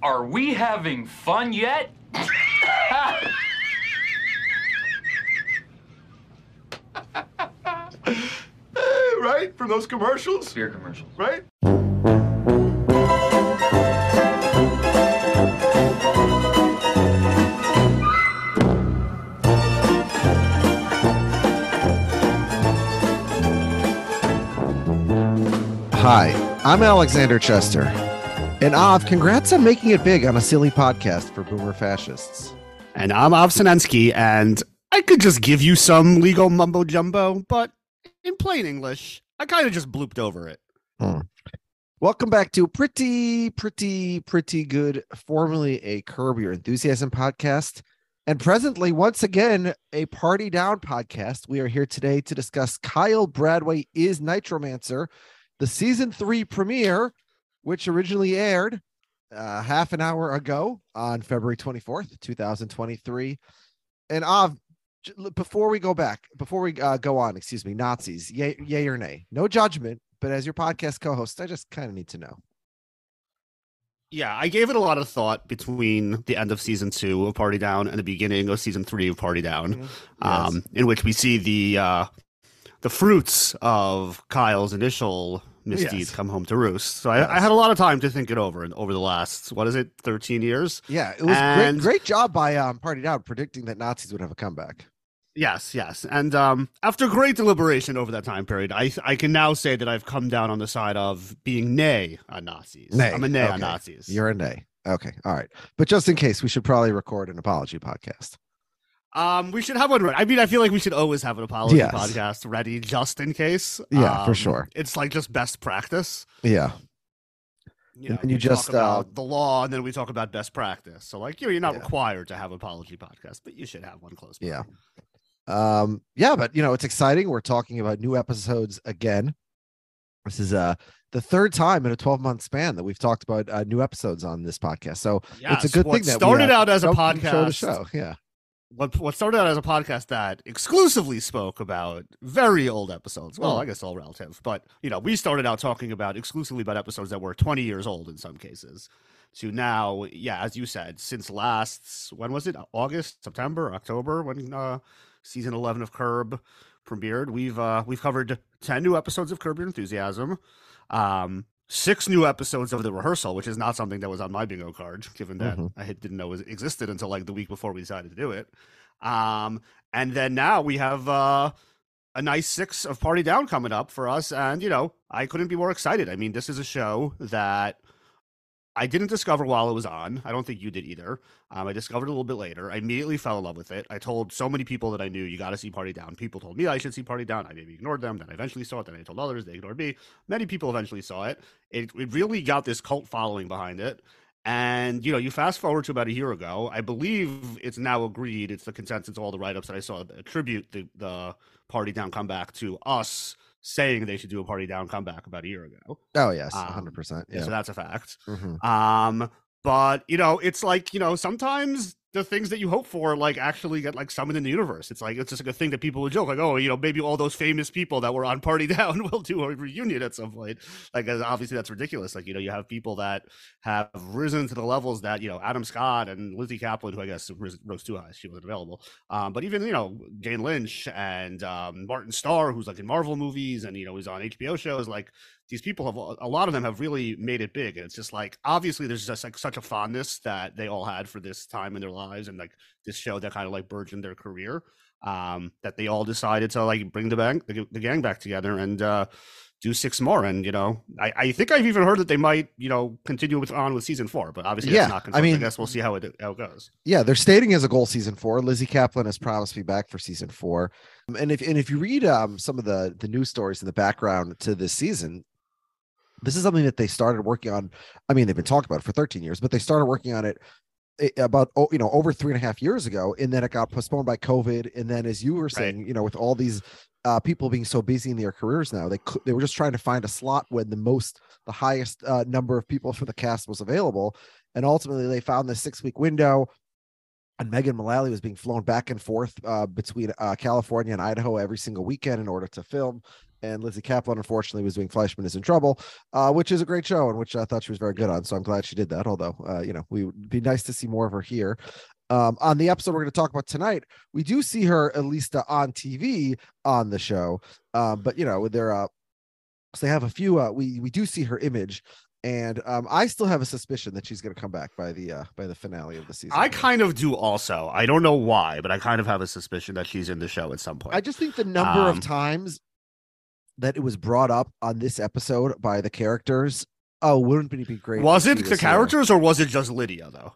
Are we having fun yet? right? From those commercials? Beer commercials. Right? Hi, I'm Alexander Chester. And Av, congrats on making it big on a silly podcast for boomer fascists. And I'm Av Sinensky, and I could just give you some legal mumbo jumbo, but in plain English, I kind of just blooped over it. Hmm. Welcome back to pretty, pretty, pretty good, formerly a Curb Your Enthusiasm podcast, and presently, once again, a Party Down podcast. We are here today to discuss Kyle Bradway is Nitromancer, the season three premiere, which originally aired uh, half an hour ago on February 24th, 2023. And Av, before we go back, before we uh, go on, excuse me, Nazis, yay, yay or nay? No judgment, but as your podcast co-host, I just kind of need to know. Yeah, I gave it a lot of thought between the end of season two of Party Down and the beginning of season three of Party Down, um, in which we see the uh, the fruits of Kyle's initial misdeeds Yes. come home to roost. So I, I had a lot of time to think it over and over the last what is it, thirteen years? Yeah, it was And- great. Great job by um, Party Down predicting that Nazis would have a comeback. Yes, yes. And um, after great deliberation over that time period, I I can now say that I've come down on the side of being nay on Nazis. Nay, I'm a nay on. Nazis. You're a nay. Okay, all right. But just in case, we should probably record an apology podcast. Um, we should have one. Ready. I mean, I feel like we should always have an apology Yes. podcast ready just in case. Yeah, for Um, sure. It's like just best practice. Yeah, You know, And you just, talk about uh, the law, and then we talk about best practice. So, like, you know, you're not Yeah. required to have an apology podcast, but you should have one close. by. Yeah. um, yeah. But you know, it's exciting. We're talking about new episodes again. This is uh the third time in a 12 month span that we've talked about uh, new episodes on this podcast. So it's a good thing that started we, out as a podcast. Show to show. Yeah. What what started out as a podcast that exclusively spoke about very old episodes. Well, Oh. I guess all relative, but you know, we started out talking about exclusively about episodes that were 20 years old in some cases. To now, yeah, as you said, since last when was it? August, September, October when uh season 11 of Curb premiered, we've uh we've covered 10 new episodes of Curb Your Enthusiasm. Um Six new episodes of the rehearsal, which is not something that was on my bingo card, given that Mhm. I didn't know it existed until like the week before we decided to do it. Um, and then now we have uh, a nice six of Party Down coming up for us. And, you know, I couldn't be more excited. I mean, this is a show that I didn't discover while it was on. I don't think you did either. Um, I discovered a little bit later. I immediately fell in love with it. I told so many people that I knew, you got to see Party Down. People told me I should see Party Down. I maybe ignored them. Then I eventually saw it. Then I told others. They ignored me. Many people eventually saw it. It, it really got this cult following behind it. And you know, you fast forward to about a year ago. I believe it's now agreed. It's the consensus. All the write-ups that I saw attribute the, the party down comeback to us saying they should do a party down comeback about a year ago. Oh yes, Um, 100. percent Yeah. So that's a fact. Mhm. Um, but you know, it's like you know, sometimes the things that you hope for like actually get like summoned in the universe. It's like it's just like a thing that people would joke like, oh, you know, maybe all those famous people that were on Party Down will do a reunion at some point. Like, obviously that's ridiculous. Like, you know, you have people that have risen to the levels that you know Adam Scott and Lizzy Caplan, who I guess rose too high, she wasn't available. Um, but even you know Jane Lynch and um, Martin Starr, who's like in Marvel movies and you know he's on HBO shows, like these people have a lot of them have really made it big and it's just like obviously there's just like such a fondness that they all had for this time in their lives and like this show that kind of like burgeoned their career um that they all decided to like bring the bang the, the gang back together and uh do six more and you know I, I think i've even heard that they might you know continue with on with season four but obviously Yeah, that's not I confirmed. I, mean- guess we'll see how it how it goes yeah, they're stating as a goal season four. Lizzy Caplan has promised to be back for season four. And if and if you read um some of the the news stories in the background to this season, this is something that they started working on. I mean, they've been talking about it for 13 years, but they started working on it about oh, you know over three and a half years ago, and then it got postponed by COVID. And then, as you were saying, you know, with all these uh, people being so busy in their careers now, they could, they were just trying to find a slot when the most the highest uh, number of people for the cast was available, and ultimately they found this six week window. And Megan Mullally was being flown back and forth uh, between uh, California and Idaho every single weekend in order to film. And Lizzy Caplan, unfortunately, was doing Fleischman is in Trouble, uh, which is a great show and which I thought she was very good on. So I'm glad she did that. Although, uh, you know, we would be nice to see more of her here. Um, on the episode we're going to talk about tonight, we do see her at least on TV on the show. Um, but you know, they're uh, so they have a few. Uh, we we do see her image, and um, I still have a suspicion that she's going to come back by the uh, by the finale of the season. I kind of do also. I don't know why, but I kind of have a suspicion that she's in the show at some point. I just think the number Um, of times that it was brought up on this episode by the characters. Oh, wouldn't it be great? was it the was here? characters or was it just Lydia though?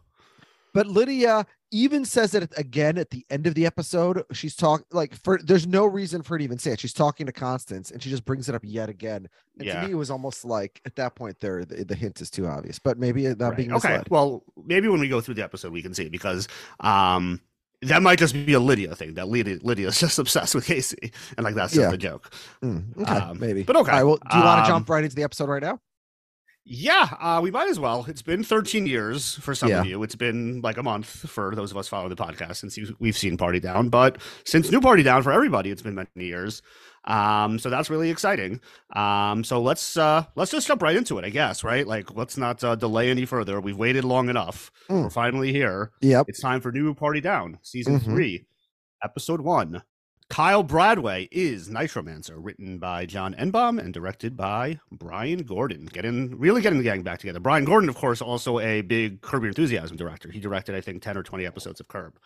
But Lydia even says it again at the end of the episode. She's talking like for there's no reason for her to even say it. She's talking to Constance and she just brings it up yet again. And Yeah. to me, it was almost like at that point there the, the hint is too obvious. But maybe not Right. being Okay. misled. Well, maybe when we go through the episode, we can see because um, that might just be a Lydia thing. That Lydia Lydia's just obsessed with Casey, and like that's just Yeah. a joke. Mm, okay, Um, maybe. but okay. All right, well, do you want Um, to jump right into the episode right now? Yeah, uh, we might as well. It's been 13 years for some Yeah. of you. It's been like a month for those of us following the podcast since we've seen Party Down. But since New Party Down for everybody, it's been many years. Um, so that's really exciting. Um, so let's uh, let's just jump right into it, I guess. Right? Like, let's not uh, delay any further. We've waited long enough. Mm. We're finally here. Yep. It's time for New Party Down, season Mhm. three, episode one. Kyle Bradway is Nitromancer, written by John Enbom and directed by Bryan Gordon. Getting really getting the gang back together. Bryan Gordon, of course, also a big Curb Your Enthusiasm director. He directed, I think, ten or twenty episodes of Curb.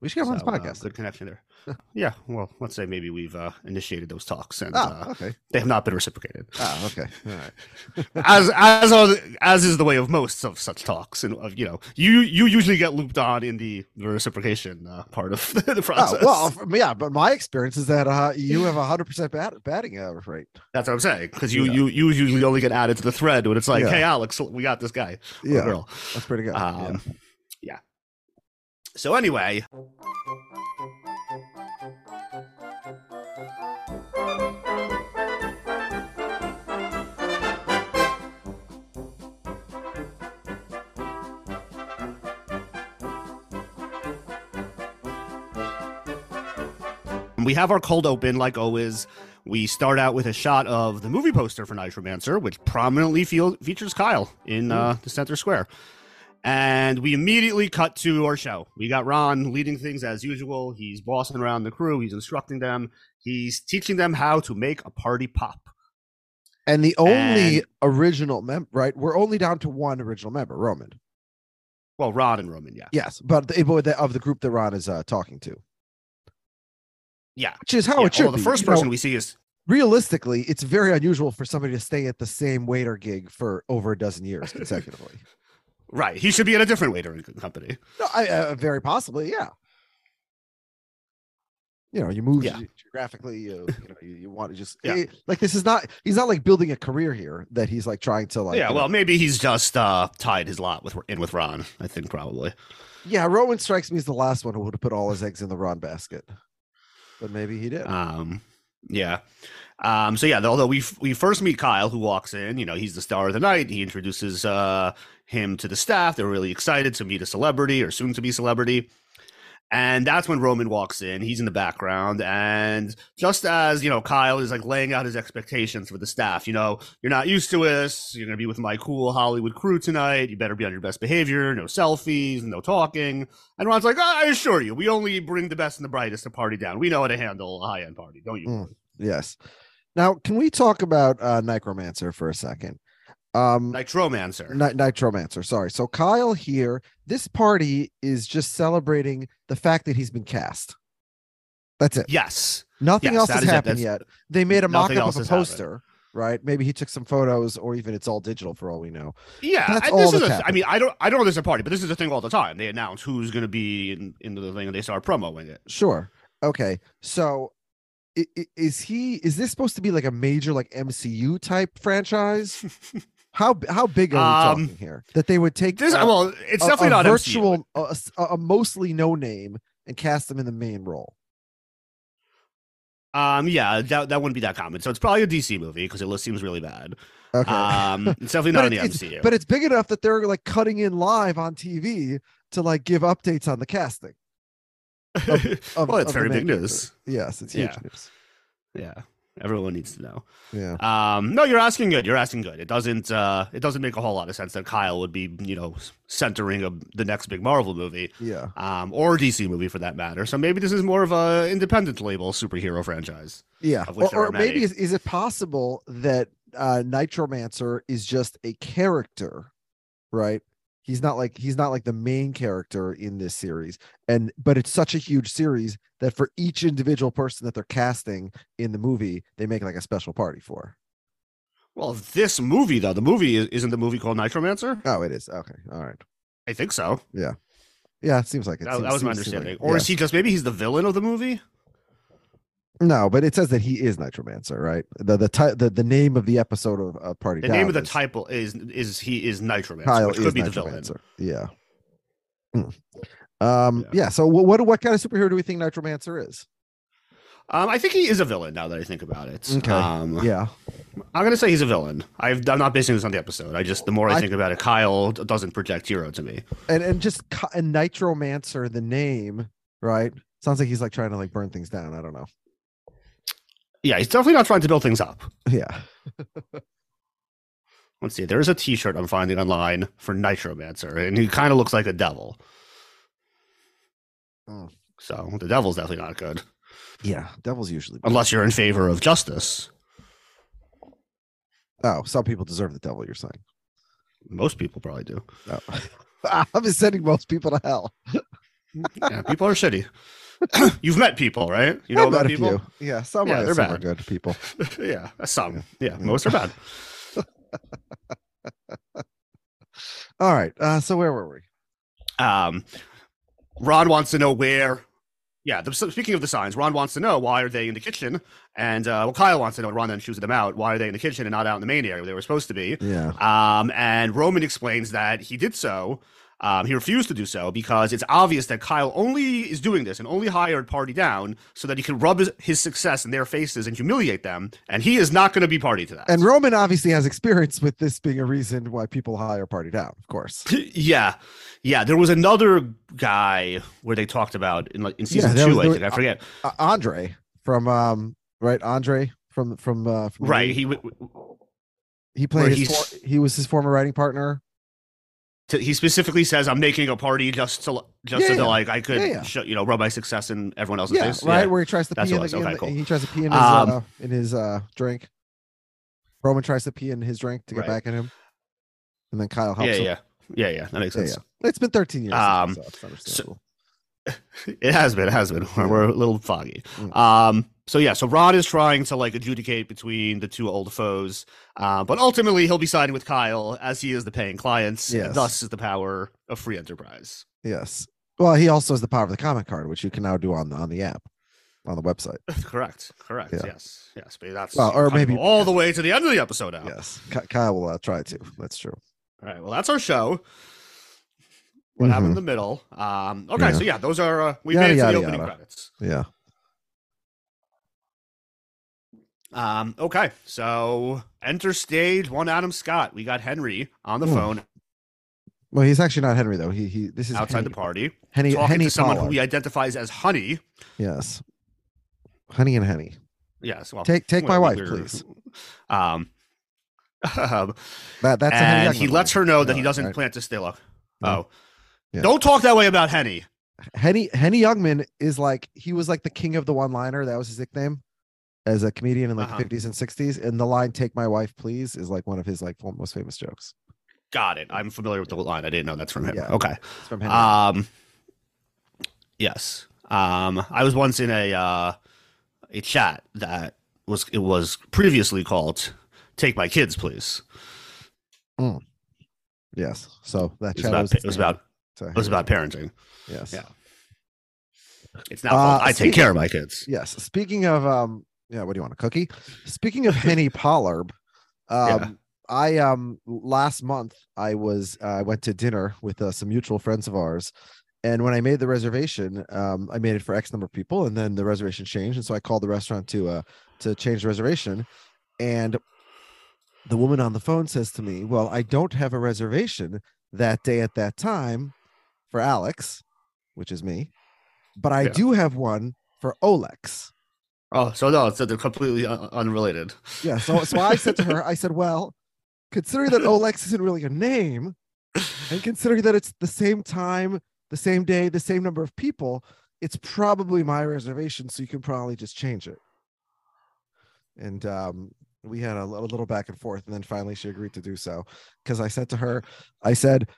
We should get him on So, this uh, podcast. good connection there. yeah, well, let's say maybe we've uh, initiated those talks, and oh, uh, okay. they have not been reciprocated. Oh, okay. All right. as as are, as is the way of most of such talks, and of you know, you you usually get looped on in the reciprocation uh, part of the process. Oh, well, yeah, but my experience is that uh, you have a hundred percent batting average rate. That's what I'm saying. Because you, Yeah. you you usually only get added to the thread when it's like, Yeah. hey Alex, we got this guy. or Yeah, girl. that's pretty good. Um, yeah. So anyway, we have our cold open like always. We start out with a shot of the movie poster for Nitromancer, which prominently features Kyle in uh, the center square. And we immediately cut to our show. We got Ron leading things as usual. He's bossing around the crew. He's instructing them. He's teaching them how to make a party pop. And the only And- original member, right? We're only down to one original member, Roman. Well, Ron and Roman, yeah. Yes, but the, of the group that Ron is uh, talking to, Yeah. which is how yeah. it should be. the first You know, person we see is realistically, it's very unusual for somebody to stay at the same waiter gig for over a dozen years consecutively. Right. He should be at a different waiter company. no, I, uh, very possibly, yeah. You know, you move Yeah. geographically. You, you know, you, you want to just Yeah. eh, like this is not. He's not like building a career here that he's like trying to like. yeah. Well, know- maybe he's just uh, tied his lot with in with Ron. I think probably. yeah. Rowan strikes me as the last one who would have put all his eggs in the Ron basket, but maybe he did. Um, yeah. Um, so yeah, although we we first meet Kyle, who walks in, you know, he's the star of the night. He introduces uh him to the staff. They're really excited to meet a celebrity or soon to be celebrity. And that's when Roman walks in. He's in the background. And just as, you know, Kyle is like laying out his expectations for the staff, you know, you're not used to us. You're going to be with my cool Hollywood crew tonight. You better be on your best behavior. No selfies, no talking. And Ron's like, I assure you, we only bring the best and the brightest to party down. We know how to handle a high end party, don't you? Mm. Yes. Now, can we talk about uh, Necromancer for a second? Um, Nitromancer. Ni- Nitromancer. Sorry. So Kyle here, this party is just celebrating the fact that he's been cast. That's it. yes. Nothing yes, else has happened yet. They made a mock up of a has happened. poster, right? Maybe he took some photos, or even it's all digital for all we know. Yeah, That's all that's a, I mean, I don't, I don't know this is a party, but this is a thing all the time. They announce who's going to be in, in the thing, and they start promoting it. Sure. Okay. So is he? Is this supposed to be like a major like MCU type franchise? How how big are we Um, talking here? That they would take This, uh, well, it's a- definitely a not virtual, a, a a mostly no name, and cast them in the main role. Um, yeah, that, that wouldn't be that common. So it's probably a DC movie because it seems really bad. Okay. Um, it's definitely not in the it's, MCU. but it's big enough that they're like cutting in live on TV to like give updates on the casting. Of, well, it's of very big news. Yes, it's huge Yeah. news. Yeah, everyone needs to know. Yeah. Um, no, you're asking good. You're asking good. It doesn't. Uh, it doesn't make a whole lot of sense that Kyle would be, you know, centering of the next big Marvel movie, Yeah. um, or DC movie for that matter. So maybe this is more of a independent label superhero franchise. Yeah. Or, or maybe is, is it possible that uh Nitromancer is just a character, right? He's not like he's not like the main character in this series. And but it's such a huge series that for each individual person that they're casting in the movie, they make like a special party for. Well, this movie though, the movie is, isn't the movie called Nitromancer? Oh, it is. Okay. All right. I think so. Yeah, Yeah, it seems like it. That, seems- that was my seems like- understanding. Or is he just maybe he's the villain of the movie? No, but it says that he is Nitromancer, right? The the ti- the, the name of the episode of uh, Party The Down name of the is title is is he is Nitromancer, Kyle which is could be the villain. Yeah. Hmm. Um. Yeah. Yeah. So what what what kind of superhero do we think Nitromancer is? Um, I think he is a villain now that I think about it. Okay. Um, Yeah. I'm gonna say he's a villain. I've, I'm not basing this on the episode. I just the more I, I- think about it, Kyle doesn't project hero to me. And and just and Nitromancer, the name, right? Sounds like he's like trying to like burn things down. I don't know. Yeah, he's definitely not trying to build things up. Yeah. Let's see. There is a T-shirt I'm finding online for Nitromancer, and he kind of looks like a devil. Oh. So the devil's definitely not good, Yeah. Devils usually. bad. unless you're in favor of justice. Oh, some people deserve the devil. You're saying. Most people probably do. No. Oh. I'm sending most people to hell. Yeah, people are shitty. You've met people, right? You know about people. few. Yeah. Some, Yeah, are, they're some are bad. good people. yeah, some. Yeah, Yeah. most are bad. All right. Uh. So where were we? Um, Ron wants to know where. Yeah, the, speaking of the signs, Ron wants to know why are they in the kitchen, and uh, well, Kyle wants to know. Ron then chooses them out. Why are they in the kitchen and not out in the main area where they were supposed to be? Yeah. Um, and Roman explains that he did so. Um, he refused to do so because it's obvious that Kyle only is doing this and only hired Party Down so that he can rub his, his success in their faces and humiliate them. And he is not going to be party to that. And Roman obviously has experience with this being a reason why people hire Party Down, of course. yeah, yeah. There was another guy where they talked about in like in season there two. was- I think I forget. Uh, Andre from um right Andre from from uh from right. He w- he played his he was his former writing partner. T- he specifically says, "I'm making a party just to just Yeah, so yeah. like I could Yeah, show, you know rub my success in everyone else's Yeah, face." right where he tries to that's pee in, the, in Okay, the- cool. he tries to pee in his Um, uh, in his uh drink. Roman tries to pee in his drink to get Right. back at him. And then Kyle helps Yeah, him. yeah, yeah, yeah. That makes sense. yeah. It's been 13 years. Um, so it's understandable. It has been, it has been. We're, we're a little foggy. Mm. Um, so yeah, so Rod is trying to like adjudicate between the two old foes, uh, but ultimately he'll be siding with Kyle as he is the paying clients. Yes. Thus is the power of free enterprise. yes. Well, he also has the power of the comic card, which you can now do on on the app, on the website. correct, correct. Yeah. Yes, yes. But that's Well, or maybe- all the way to the end of the episode now. Yes, Ky- Kyle will uh, try to. That's true. All right. Well, that's our show. What happened in Mhm. the middle? Um, okay, Yeah. so yeah, those are uh, we Yada, made it to the opening yada. credits. Yeah. Um, okay, so enter stage one. Adam Scott. We got Henry on the Ooh. phone Well, he's actually not Henry though. He he. This is outside the party, Henny, talking Henny to someone who he identifies as Honey. Yes. Honey and Henny. Yes. Well, Take take my wife, please. Um, um, That that's a Henny and he lets her know that he doesn't right. plan to steal. a- Yeah. Oh, Yeah. don't talk that way about Henny. Henny Henny Youngman is like he was like the king of the one liner. That was his nickname as a comedian in like Uh-huh. the 50s and 60s. And the line "Take my wife, please" is like one of his like most famous jokes. Got it. I'm familiar with the line. I didn't know that's from him. Yeah. Okay. It's from Henny. Um, yes. Um, I was once in a uh, a chat that was it was previously called "Take My Kids, Please." yes. So that was about was it was about it was about parenting. Yes. yeah. It's now Uh, "I speaking- Take Care of My Kids." Yes. Speaking of um, yeah, what do you want? A cookie? Speaking of Henny Pollard, um, Yeah. I um last month I was uh, I went to dinner with uh, some mutual friends of ours, and when I made the reservation, um, I made it for X number of people, and then the reservation changed, and so I called the restaurant to uh to change the reservation, and the woman on the phone says to me, "Well, I don't have a reservation that day at that time." for Alex, which is me, but I Yeah. do have one for Olex. Oh, so no, so they're completely un- unrelated. Yeah. So so I said to her, I said, well, considering that Olex isn't really a name, and considering that it's the same time, the same day, the same number of people, it's probably my reservation. So you can probably just change it. And um, we had a, a little back and forth, and then finally she agreed to do so. Because I said to her, I said,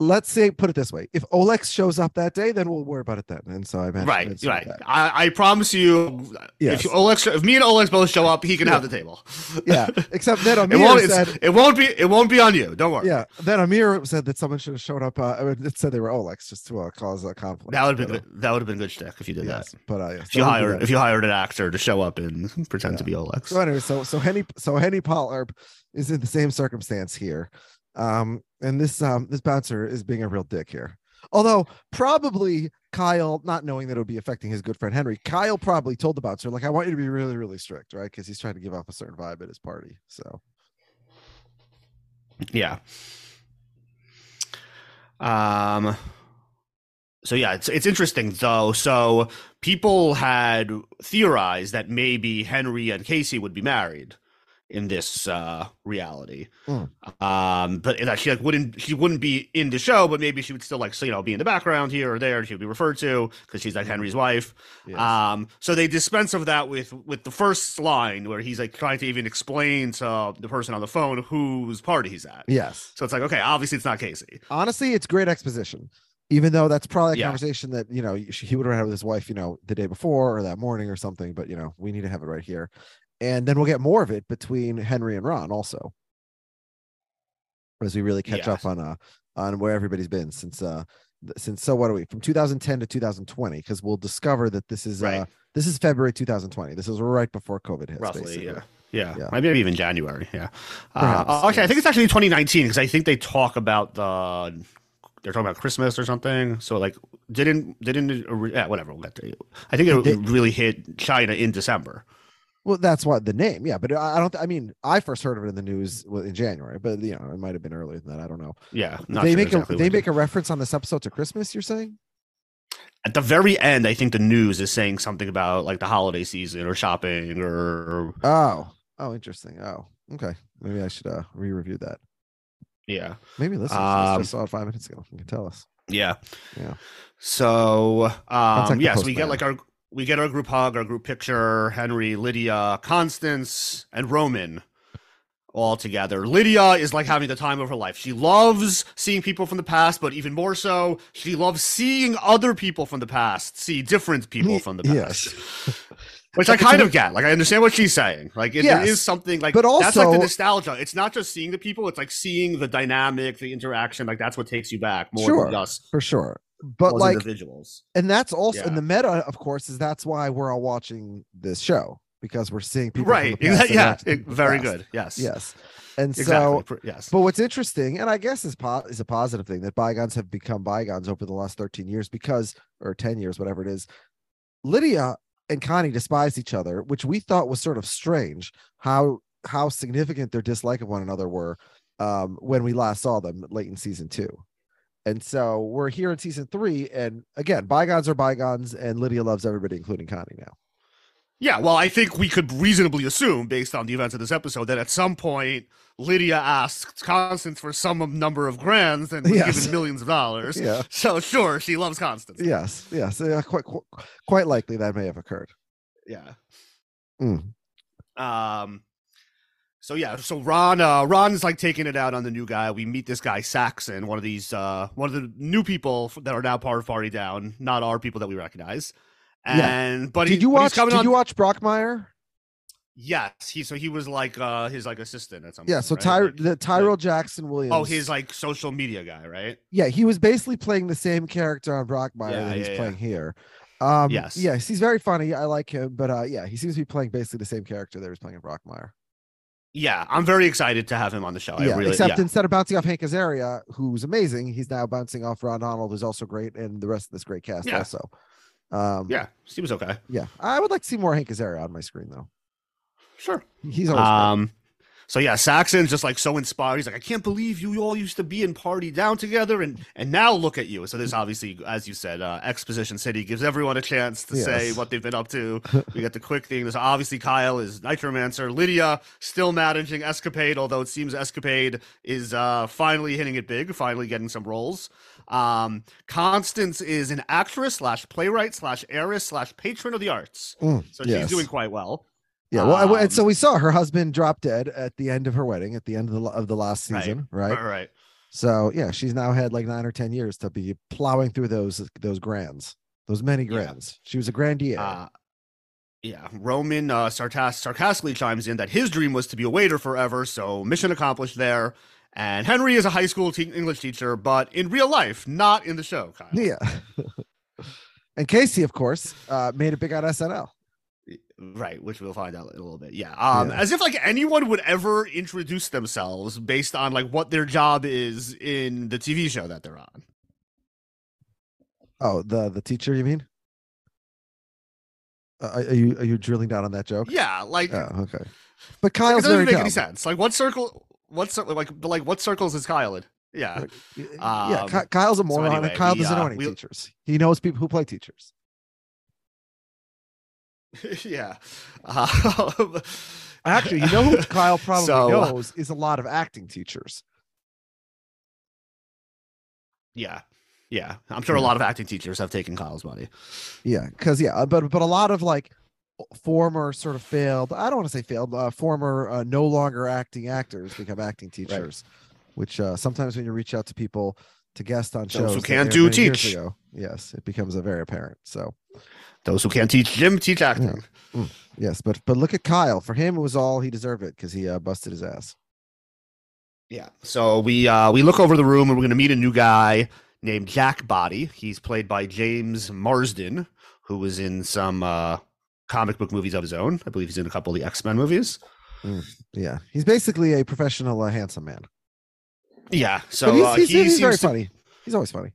let's say, put it this way: if Olex shows up that day, then we'll worry about it then. And so I mentioned Right, right. I, I promise you, Yes. if Olex, if me and Olex both show up, he can have the table. Yeah. Except then it won't. Amir said, it won't be. It won't be on you. Don't worry. Yeah. Then Amir said that someone should have showed up. Uh, it said they were Olex just to uh, cause a conflict. That would have been good. that would have been good shtick if you did yes, that. but uh, yes, If you hired if you hired an actor to show up and pretend to be Olex. So anyway, so so Henny so Henny Pollard is in the same circumstance here, um, and this um this bouncer is being a real dick here. Although probably Kyle, not knowing that it would be affecting his good friend Henry, Kyle probably told the bouncer like, "I want you to be really really strict, right?" Because he's trying to give off a certain vibe at his party. So Yeah. Um so yeah, it's it's interesting though. So people had theorized that maybe Henry and Casey would be married in this uh reality. Mm. Um but that she like wouldn't she wouldn't be in the show, but maybe she would still like so, you know be in the background here or there. She would be referred to because she's like Henry's wife. yes. Um, so they dispense of that with with the first line where he's like trying to even explain to the person on the phone whose party he's at. yes, So it's like, okay, obviously it's not Casey. honestly, it's great exposition. Even though that's probably a Yeah. conversation that you know he would have had with his wife, you know, the day before or that morning or something. But you know, we need to have it right here, and then we'll get more of it between Henry and Ron also, as we really catch Yeah. up on uh on where everybody's been since uh since so what are we from 2010 to 2020 because we'll discover that this is uh this is February 2020. This is right before COVID hits, Roughly, basically. yeah. Yeah, Yeah. maybe even January. Yeah. Perhaps, Uh, okay, I think it's actually 2019 because I think they talk about the they're talking about Christmas or something. So like, didn't didn't yeah, whatever. We'll get to. I think it They- really hit China in December. Well, that's what the name, yeah. But I I don't. I mean, I first heard of it in the news in January, but you know, it might have been earlier than that. I don't know. Yeah, not they sure make exactly a they make a reference on this episode to Christmas. You're saying? at the very end. I think the news is saying something about like the holiday season or shopping or Oh, oh, interesting. Oh, okay. Maybe I should uh re-review that. yeah. Maybe listeners Um, just saw it five minutes ago. You can tell us. Yeah. Yeah. So, um, yeah, so we get like our we get our group hug, our group picture, Henry, Lydia, Constance, and Roman all together. Lydia is like having the time of her life. She loves seeing people from the past, but even more so, she loves seeing other people from the past see different people from the past. yes. Which I kind of get. Like I understand what she's saying. Like it, Yes, is something like but also, that's like the nostalgia. It's not just seeing the people, it's like seeing the dynamic, the interaction. Like that's what takes you back more Sure. than just For sure. But those like, individuals. and that's also in Yeah. the meta, of course, is that's why we're all watching this show because we're seeing people. right the past Exa- yeah it- very from good yes. Yes. And exactly so yes But what's interesting, and I guess is po- is a positive thing that bygones have become bygones over the last 13 years because, or 10 years, whatever it is. Lydia and Connie despised each other, which we thought was sort of strange. How how significant their dislike of one another were um, when we last saw them late in season two. And so we're here in season three, and again, bygones are bygones, and Lydia loves everybody, including Connie now. yeah well i think we could reasonably assume based on the events of this episode that at some point lydia asked constance for some number of grands and was Yes. given millions of dollars Yeah. so sure she loves constance Yes, yes, yeah, quite quite, quite likely that may have occurred. yeah Mm. um so yeah so ron uh ron's like taking it out on the new guy we meet this guy saxon one of these uh one of the new people that are now part of party down not our people that we recognize Yeah. and but he, Did you he's watch? Did on- you watch Brockmire? Yes, he so he was like uh his like assistant at some Yeah, point, so? Ty- the Tyrel Jackson Williams. oh his like social media guy, right? yeah, he was basically playing the same character on Brockmire Yeah, that he's yeah, playing here. Um, Yes. yes, he's very funny. I like him, but uh, yeah, he seems to be playing basically the same character that he was playing in Brockmire. Yeah, I'm very excited to have him on the show. I yeah, really except yeah. instead of bouncing off Hank Azaria, who's amazing, he's now bouncing off Ron Donald, who's also great, and the rest of this great cast Yeah. also. Um, yeah, seems okay. yeah, I would like to see more Hank Azaria on my screen though. Sure. He's always. Um So yeah, Saxon's just like so inspired. He's like, I can't believe you all used to be in Party Down together, and and now look at you. So this obviously, as you said, uh, Exposition City gives everyone a chance to say what they've been up to. we get the quick thing. There's obviously Kyle is Nitromancer. Lydia still managing Escapade, although it seems Escapade is uh, finally hitting it big, finally getting some roles. Um, Constance is an actress slash playwright slash heiress slash patron of the arts. Mm, So yes. she's doing quite well. Yeah, well, I- and so Um, we saw her husband drop dead at the end of her wedding, at the end of the of the last season, right? Right. right. So yeah, she's now had like nine or ten years to be plowing through those those grands, those many Yeah. grands. She was a grandier. Uh, yeah, Roman uh, sarcas- sarcastically chimes in that his dream was to be a waiter forever, so mission accomplished there. And Henry is a high school te- English teacher, but in real life, not in the show. Kyle. yeah. and Casey, of course, uh, made it big on SNL. Right, which we'll find out in a little bit. Yeah. Um, Yeah. as if like anyone would ever introduce themselves based on like what their job is in the TV show that they're on. Oh, the the teacher, you mean? Uh, are you are you drilling down on that joke? Yeah, like Oh, okay. But it Kyle's doesn't make dumb. any sense. Like what circle? What cir- like like what circles is Kyle in? Yeah. Yeah, Um, Kyle's a moron, anyway, and Kyle doesn't know uh, any we- teachers. He knows people who play teachers. yeah. Um, Actually, you know who Kyle probably So, uh, knows is a lot of acting teachers. yeah. Yeah. I'm sure a lot of acting teachers have taken Kyle's money. Yeah, because yeah, but but a lot of like former sort of failed. I don't want to say failed. Uh, former uh, no longer acting actors become acting teachers, which uh, sometimes when you reach out to people to guest on Those shows, who can't do, teach. ago, yes, it becomes a very apparent. So Those who can't teach gym teach acting. yes, but but look at Kyle. For him, it was all he deserved it because he uh, busted his ass. Yeah. So we uh we look over the room and we're gonna meet a new guy named Jack Botty. He's played by James Marsden, who was in some uh comic book movies of his own. I believe he's in a couple of the X-Men movies. Yeah, he's basically a professional uh, handsome man. Yeah. So he's, uh, he's, he he's very to, funny. He's always funny.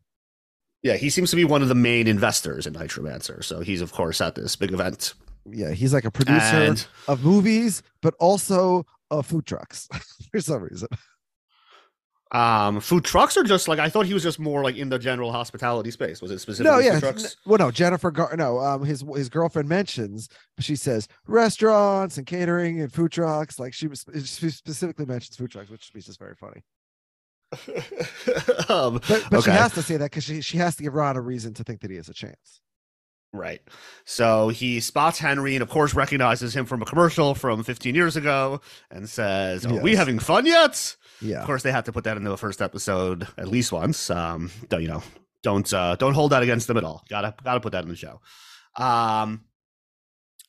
yeah, he seems to be one of the main investors in Nitromancer. So he's of course at this big event. Yeah, he's like a producer And of movies, but also of food trucks for some reason. um food trucks are just like I thought he was just more like in the general hospitality space. Was it no, specifically yeah, food trucks? well, no, Jennifer. Gar- no, um, his his girlfriend mentions, she says restaurants and catering and food trucks. Like she was, she specifically mentions food trucks, which is just very funny. um, But, but she has to say that because she she has to give Ron a reason to think that he has a chance. Right. So he spots Henry and, of course, recognizes him from a commercial from 15 years ago and says, Are we having fun yet? Yeah, Of course, they have to put that in the first episode at least once. Um, don't, you know, don't uh, don't hold that against them at all. Gotta gotta put that in the show. Um,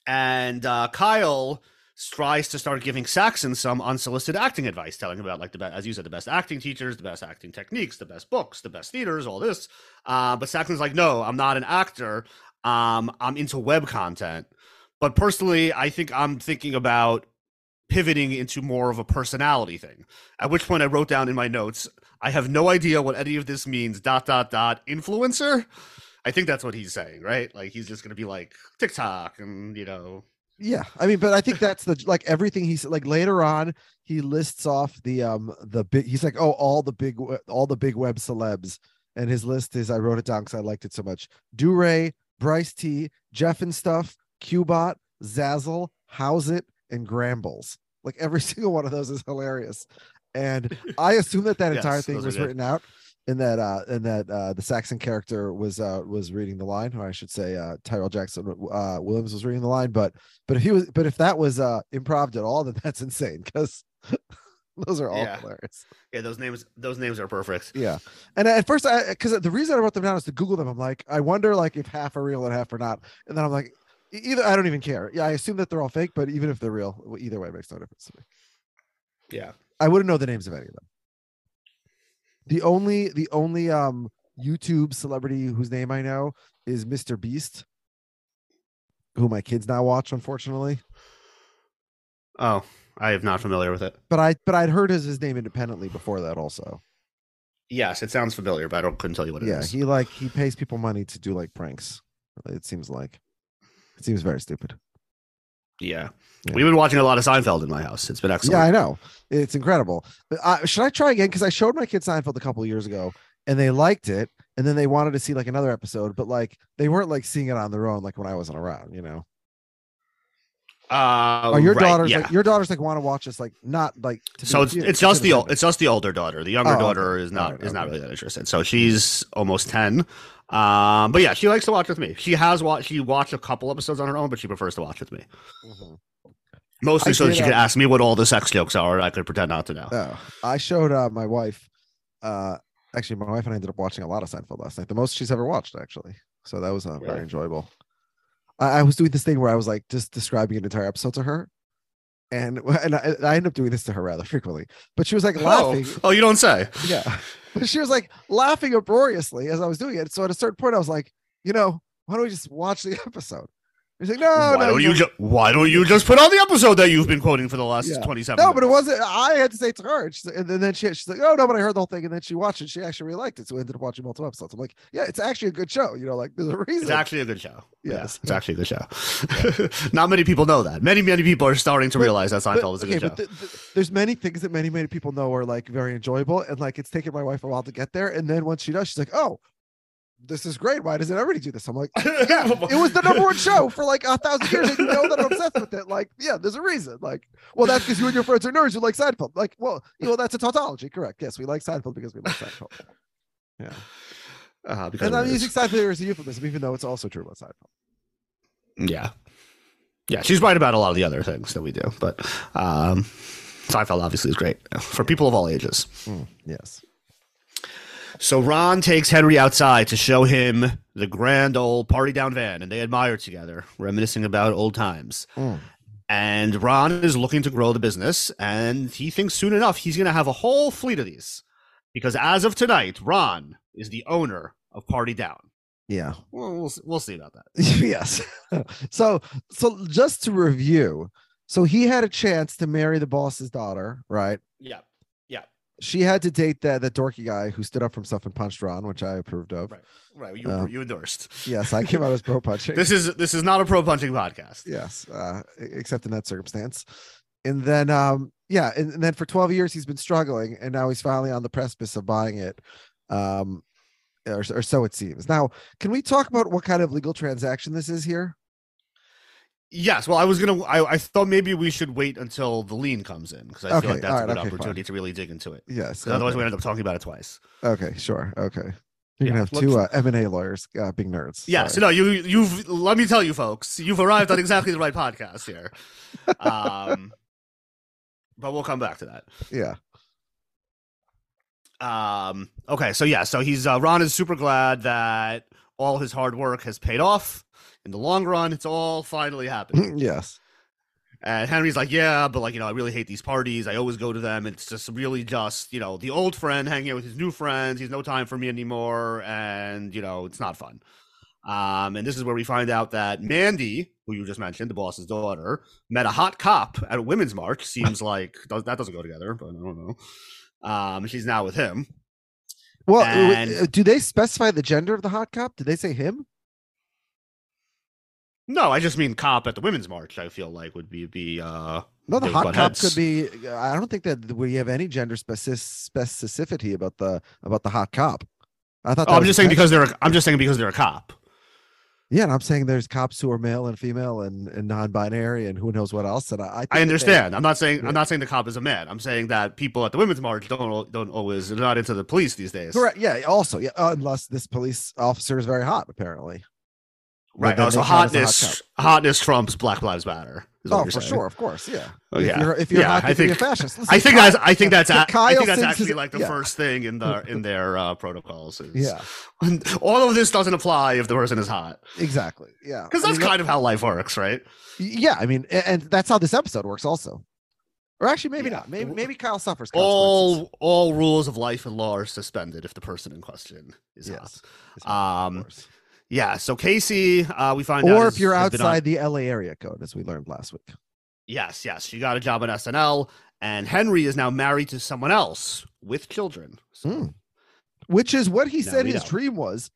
and uh, Kyle tries to start giving Saxon some unsolicited acting advice, telling about like the best, as you said, the best acting teachers, the best acting techniques, the best books, the best theaters, all this. Uh, but Saxon's like, no, I'm not an actor. Um, I'm into web content. But personally, I think I'm thinking about pivoting into more of a personality thing. At which point I wrote down in my notes, I have no idea what any of this means. Dot dot dot influencer. I think that's what he's saying, right? Like he's just gonna be like TikTok and you know yeah. I mean, but I think that's the like everything he's like later on. He lists off the um the big. He's like, oh, all the big all the big web celebs, and his list is I wrote it down because I liked it so much. Duray, Bryce T, Jeff and Stuff, Qbot, Zazzle, How's It, and Grambles. Like every single one of those is hilarious. And I assume that that Yes, entire thing was good. written out and that uh and that uh the Saxon character was uh was reading the line, or I should say uh Tyrel Jackson uh Williams was reading the line, but but if he was but if that was uh improv at all, then that's insane because those are all Yeah. hilarious. yeah those names those names are perfect. Yeah. And at first I because the reason I wrote them down is to Google them. I'm like, I wonder like if half are real and half are not. And then I'm like, either I don't even care. Yeah, I assume that they're all fake, but even if they're real, either way it makes no difference to me. Yeah. I wouldn't know the names of any of them. The only the only um YouTube celebrity whose name I know is Mr. Beast, who my kids now watch, unfortunately. Oh, I am not familiar with it. But I but I'd heard his, his name independently before that also. Yes, it sounds familiar, but I don't couldn't tell you what it is. yeah, he like he pays people money to do like pranks. It seems like it seems very stupid. Yeah. Yeah. We've been watching a lot of Seinfeld in my house. It's been excellent. Yeah, I know. It's incredible. But, uh, should I try again? Because I showed my kids Seinfeld a couple years ago, and they liked it, and then they wanted to see like another episode, but like they weren't like seeing it on their own, like when I wasn't around. You know, Uh, your right, daughters yeah. like your daughters like want to watch this, like not like. To so it's it's just the to ol- it's just the older daughter. The younger Oh, okay. daughter is not is not really that interested. So she's almost ten. Um, but yeah, she likes to watch with me. She has watched she watched a couple episodes on her own, but she prefers to watch with me. Mhm. Mostly I so that she could ask me what all the sex jokes are, and I could pretend not to know. Oh, I showed uh, my wife. Uh, actually, my wife and I ended up watching a lot of Seinfeld last night. The most she's ever watched, actually. So that was uh, Really? very enjoyable. I, I was doing this thing where I was like just describing an entire episode to her, and and I, I ended up doing this to her rather frequently. But she was like oh. laughing. Oh, oh, you don't say. Yeah, but she was like laughing uproariously as I was doing it. So at a certain point, I was like, you know, why don't we just watch the episode? He's like, no, why no, don't you ju- Why don't you just put on the episode that you've been quoting for the last Yeah. twenty-seven? No, but it wasn't. I had to say it to her, she's like, and then she, she's like, "Oh no," but I heard the whole thing, and then she watched it. She actually really liked it, so we ended up watching multiple episodes. I'm like, "Yeah, it's actually a good show." You know, like there's a reason. It's actually a good show. Yes. Yeah, it's actually a good show. Not many people know that. Many, many people are starting to But- realize that But- Seinfeld is a good show. but th- th- there's many things that many many people know are like very enjoyable, and like it's taken my wife a while to get there. And then once she does, she's like, "Oh, this is great. Why doesn't everybody do this?" I'm like, "Yeah, it was the number one show for like a thousand years, and you know that I'm obsessed with it. Like, yeah, there's a reason. Like, well, that's because you and your friends are nerds who like Seinfeld. Like, well, you know, that's a tautology, correct? Yes, we like Seinfeld because we like Seinfeld. Yeah. Uh, because And I'm is. using Seinfeld as a euphemism, even though it's also true about Seinfeld. Yeah. Yeah, she's right about a lot of the other things that we do, but um, Seinfeld obviously is great for people of all ages. Mm, yes. So Ron takes Henry outside to show him the grand old party down van, and they admire together, reminiscing about old times. Mm. And Ron is looking to grow the business, and he thinks soon enough he's going to have a whole fleet of these. Because as of tonight, Ron is the owner of Party Down. Yeah. Well, we'll, we'll see about that. yes. so so just to review, so he had a chance to marry the boss's daughter, right? Yeah. She had to date that that dorky guy who stood up for himself and punched Ron, which I approved of. Right. Right. You, Um, you endorsed. Yes, I came out as pro punching. This is this is not a pro punching podcast. yes, uh, except in that circumstance. And then um yeah, and, and then for 12 years he's been struggling and now he's finally on the precipice of buying it. Um or, or so it seems. Now, can we talk about what kind of legal transaction this is here? Yes. Well, I was gonna. I, I thought maybe we should wait until the lien comes in because I Okay, feel like that's alright, a good okay, opportunity fine. to really dig into it. Yes. 'Cause Otherwise, we end up talking about it twice. Okay, sure. Okay. You're Yeah, gonna have two uh, M and A lawyers uh, being nerds. Yeah. So no, you you've let me tell you, folks, you've arrived on exactly the right podcast here. Um, but we'll come back to that. yeah. Um, okay, so yeah, so he's uh, Ron is super glad that all his hard work has paid off. In the long run, it's all finally happened. yes. And Henry's like, yeah, but like, you know, I really hate these parties. I always go to them. It's just really just, you know, the old friend hanging out with his new friends. He's no time for me anymore. And, you know, it's not fun. Um, and this is where we find out that Mandy, who you just mentioned, the boss's daughter, met a hot cop at a women's march. Seems like does, that doesn't go together, but I don't know. Um, she's now with him. Well, And- uh, do they specify the gender of the hot cop? Did they say him? No, I just mean cop at the women's march. I feel like would be be uh No, the hot cop heads. could be. I don't think that we have any gender specific specificity about the about the hot cop. I thought. Oh, I'm just saying because they're I'm just saying because they're a cop. Yeah, and I'm saying there's cops who are male and female and, and non-binary and who knows what else. And I, I, I they- understand. I'm not saying Yeah. I'm not saying the cop is a man. I'm saying that people at the women's march don't don't always they're not into the police these days. Correct. Yeah. Also, yeah. unless this police officer is very hot, apparently. Right. Oh, so they count as a hot hotness hotness trumps Black Lives Matter. Oh, for saying. sure. Of course. Yeah. Oh, if yeah. you're if you're Yeah, hot, I you can a think- fascist. I think Kyle- that's I think that's a, I think that's actually his- like the yeah. first thing in the in their uh, protocols. Is, Yeah. All of this doesn't apply if the person is hot Exactly. Yeah. because I that's mean, kind of how life works, right? Yeah, I mean, a- and that's how this episode works, also. Or actually, maybe Yeah. not. Maybe maybe Kyle suffers. All all rules of life and law are suspended if the person in question is hot. Yes. Of Um, course. Yeah. So Casey, uh, we find out or is- if you're been on- outside the LA area code, as we learned last week. yes, yes, she got a job at SNL, and Henry is now married to someone else with children. So, Hmm. Which is what he No, said his don't. dream was.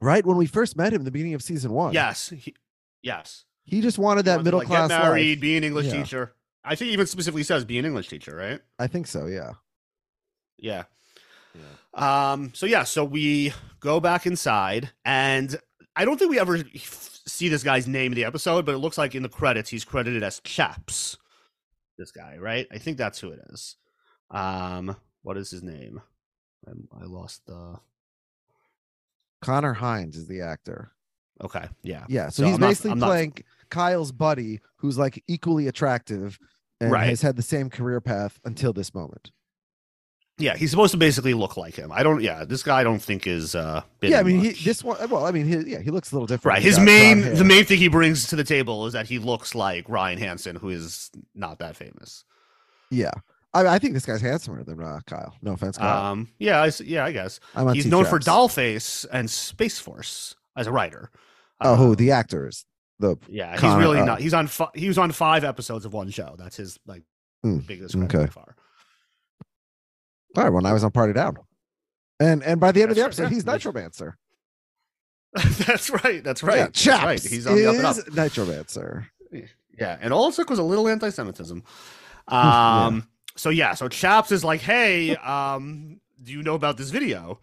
Right when we first met him, in the beginning of season one. Yes. He, yes. He just wanted He that wants to, middle like, class Get married, life. be an English Yeah. teacher. I think he even specifically says be an English teacher, right? I think so. Yeah. Yeah. Um. So yeah. So we go back inside, and I don't think we ever see this guy's name in the episode, but it looks like in the credits he's credited as Chaps. This guy, right? I think that's who it is. Um. What is his name? I, I lost the. Connor Hines is the actor. Okay. Yeah. Yeah. So, So he's I'm basically not- playing Kyle's buddy, who's like equally attractive and Right. has had the same career path until this moment. Yeah. He's supposed to basically look like him. I don't. Yeah. This guy I don't think is. uh yeah. I mean, he, this one, well, I mean, he, yeah, he looks a little different. Right. His main the main thing he brings to the table is that he looks like Ryan Hansen, who is not that famous. Yeah. I, I think this guy's handsomer than uh, Kyle. No offense, Kyle. Um, yeah, I yeah, I guess he's known for Dollface and Space Force as a writer. Oh, who Uh, the actors? The Yeah, he's Connor- really oh. not. He's on. Fi- he was on five episodes of one show. That's his like Mm, biggest okay. so far. All right. When I was on Party Down, and and by the end of the That's episode, right, he's yeah. Nitromancer. that's right. That's right. Yeah, that's Chaps right. He's on the up and up. Nitromancer. Yeah, and all it took was a little anti-Semitism. Yeah. Um. So yeah. So Chaps is like, hey, um, do you know about this video?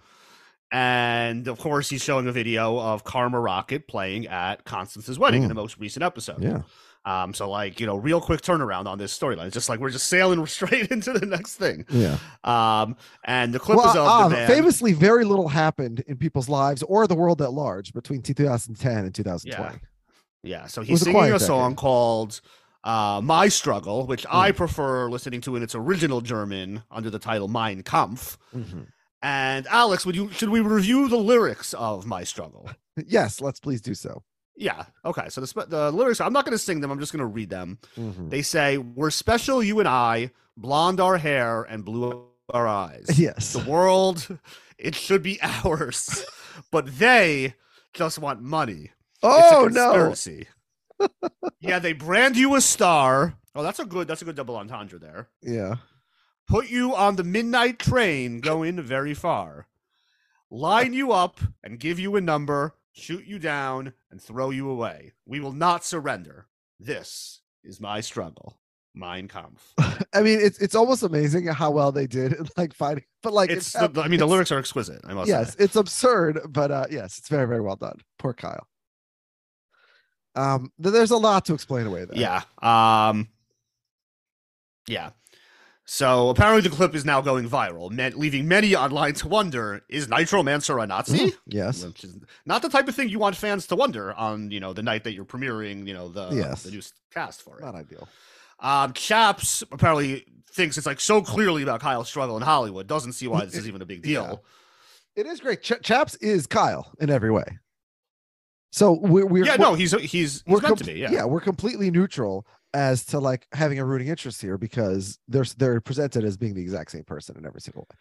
And of course, he's showing a video of Karma Rocket playing at Constance's wedding in Mm. the most recent episode. Yeah. Um, so like, you know, real quick turnaround on this storyline. It's just like we're just sailing straight into the next thing. Yeah. Um, and the clip Well, is of uh, the famously, very little happened in people's lives or the world at large between 2010 and 2020. Yeah, so he's a singing quiet a song called uh, "My Struggle," which Hmm. I prefer listening to in its original German under the title "Mein Kampf." Mhm. And Alex, would you should we review the lyrics of "My Struggle"? Yes, let's please do so. Yeah. Okay. So the the lyrics, I'm not going to sing them. I'm just going to read them. Mhm. They say, "We're special, you and I, blonde our hair and blue our eyes. Yes. The world, it should be ours, but they just want money. Oh it's a no. yeah, they brand you a star. Oh, that's a good. That's a good double entendre there. Yeah. Put you on the midnight train going very far. Line you up and give you a number, shoot you down and throw you away. We will not surrender. This is my struggle. Mein Kampf. I mean, it's it's almost amazing how well they did in like fighting, but like It's. it's, The, I mean, the lyrics are exquisite. I must yes, say. it's absurd, but uh yes, it's very very well done. Poor Kyle. Um, th- there's a lot to explain away there. Yeah. Um. Yeah. So apparently the clip is now going viral, leaving many online to wonder: Is Nitromancer a Nazi? Mhm. Yes. Which is not the type of thing you want fans to wonder on, you know, the night that you're premiering, you know, the Yes. the new cast for it. Not ideal. Um, Chaps apparently thinks it's like so clearly about Kyle's struggle in Hollywood. Doesn't see why this is even a big Yeah. deal. It is great. Ch- Chaps is Kyle in every way. So we're we're Yeah, we're- no, he's he's he's we're meant com- to be. Yeah. we're completely neutral as to like having a rooting interest here because they're they're presented as being the exact same person in every single way.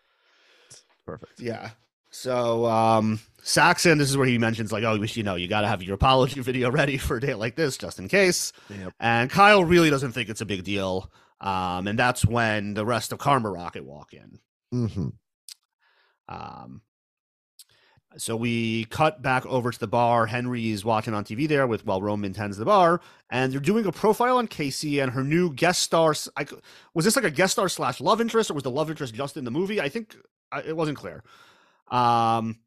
It's perfect. Yeah. So um Saxon, this is where he mentions like, oh, you know, you got to have your apology video ready for a day like this, just in case. Yep. And Kyle really doesn't think it's a big deal. Um, and that's when the rest of Karma Rocket walk in. hmm Um, so we cut back over to the bar. Henry's watching on TV there with while Roman tends the bar, and they're doing a profile on Casey and her new guest star. I, was this like a guest star slash love interest, or was the love interest just in the movie? I think I, it wasn't clear. Um,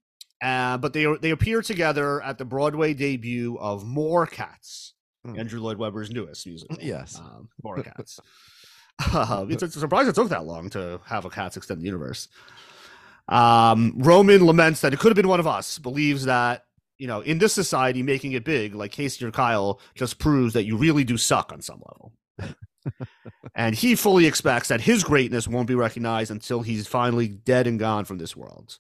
uh, but they they appear together at the Broadway debut of More Cats, Hmm. Andrew Lloyd Webber's newest musical. Yes. um, More Cats. Uh, it's a surprise it took that long to have a Cats extended universe. Um, Roman laments that it could have been one of us. Believes that you know, in this society, making it big, like Casey or Kyle, just proves that you really do suck on some level. and he fully expects that his greatness won't be recognized until he's finally dead and gone from this world.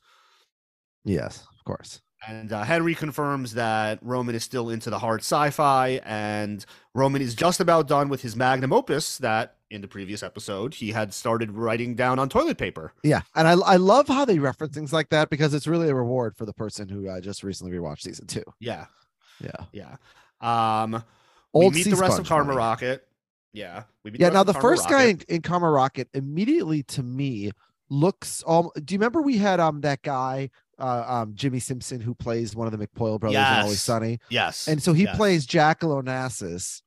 Yes, of course. And uh, Henry confirms that Roman is still into the hard sci-fi, and Roman is just about done with his magnum opus that, in the previous episode, he had started writing down on toilet paper. Yeah, and I I love how they reference things like that because it's really a reward for the person who uh, just recently rewatched season two. Yeah, Yeah, yeah. Um, Old we meet the rest of Karma money. Rocket. Yeah, we meet yeah. Now the Karma first guy in, in Karma Rocket immediately to me looks. Do you remember we had um that guy uh, um, Jimmy Simpson, who plays one of the McPoyle brothers in Always Yes. Sunny, Yes. and so he yes. plays Jack Onassis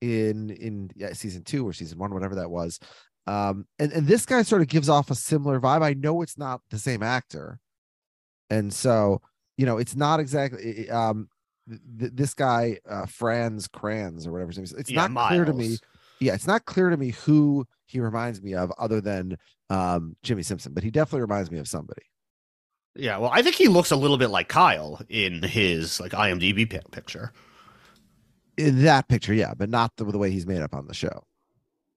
in in yeah, season two or season one, whatever that was. Um, and and this guy sort of gives off a similar vibe. I know it's not the same actor, and so you know it's not exactly um th- th- this guy uh Fran Kranz or whatever his name is. It's Yeah, not clear to me yeah, it's not clear to me who he reminds me of other than um Jimmy Simpson, but he definitely reminds me of somebody. Yeah, well, I think he looks a little bit like Kyle in his like IMDb pi- picture. In that picture, yeah, but not the, the way he's made up on the show.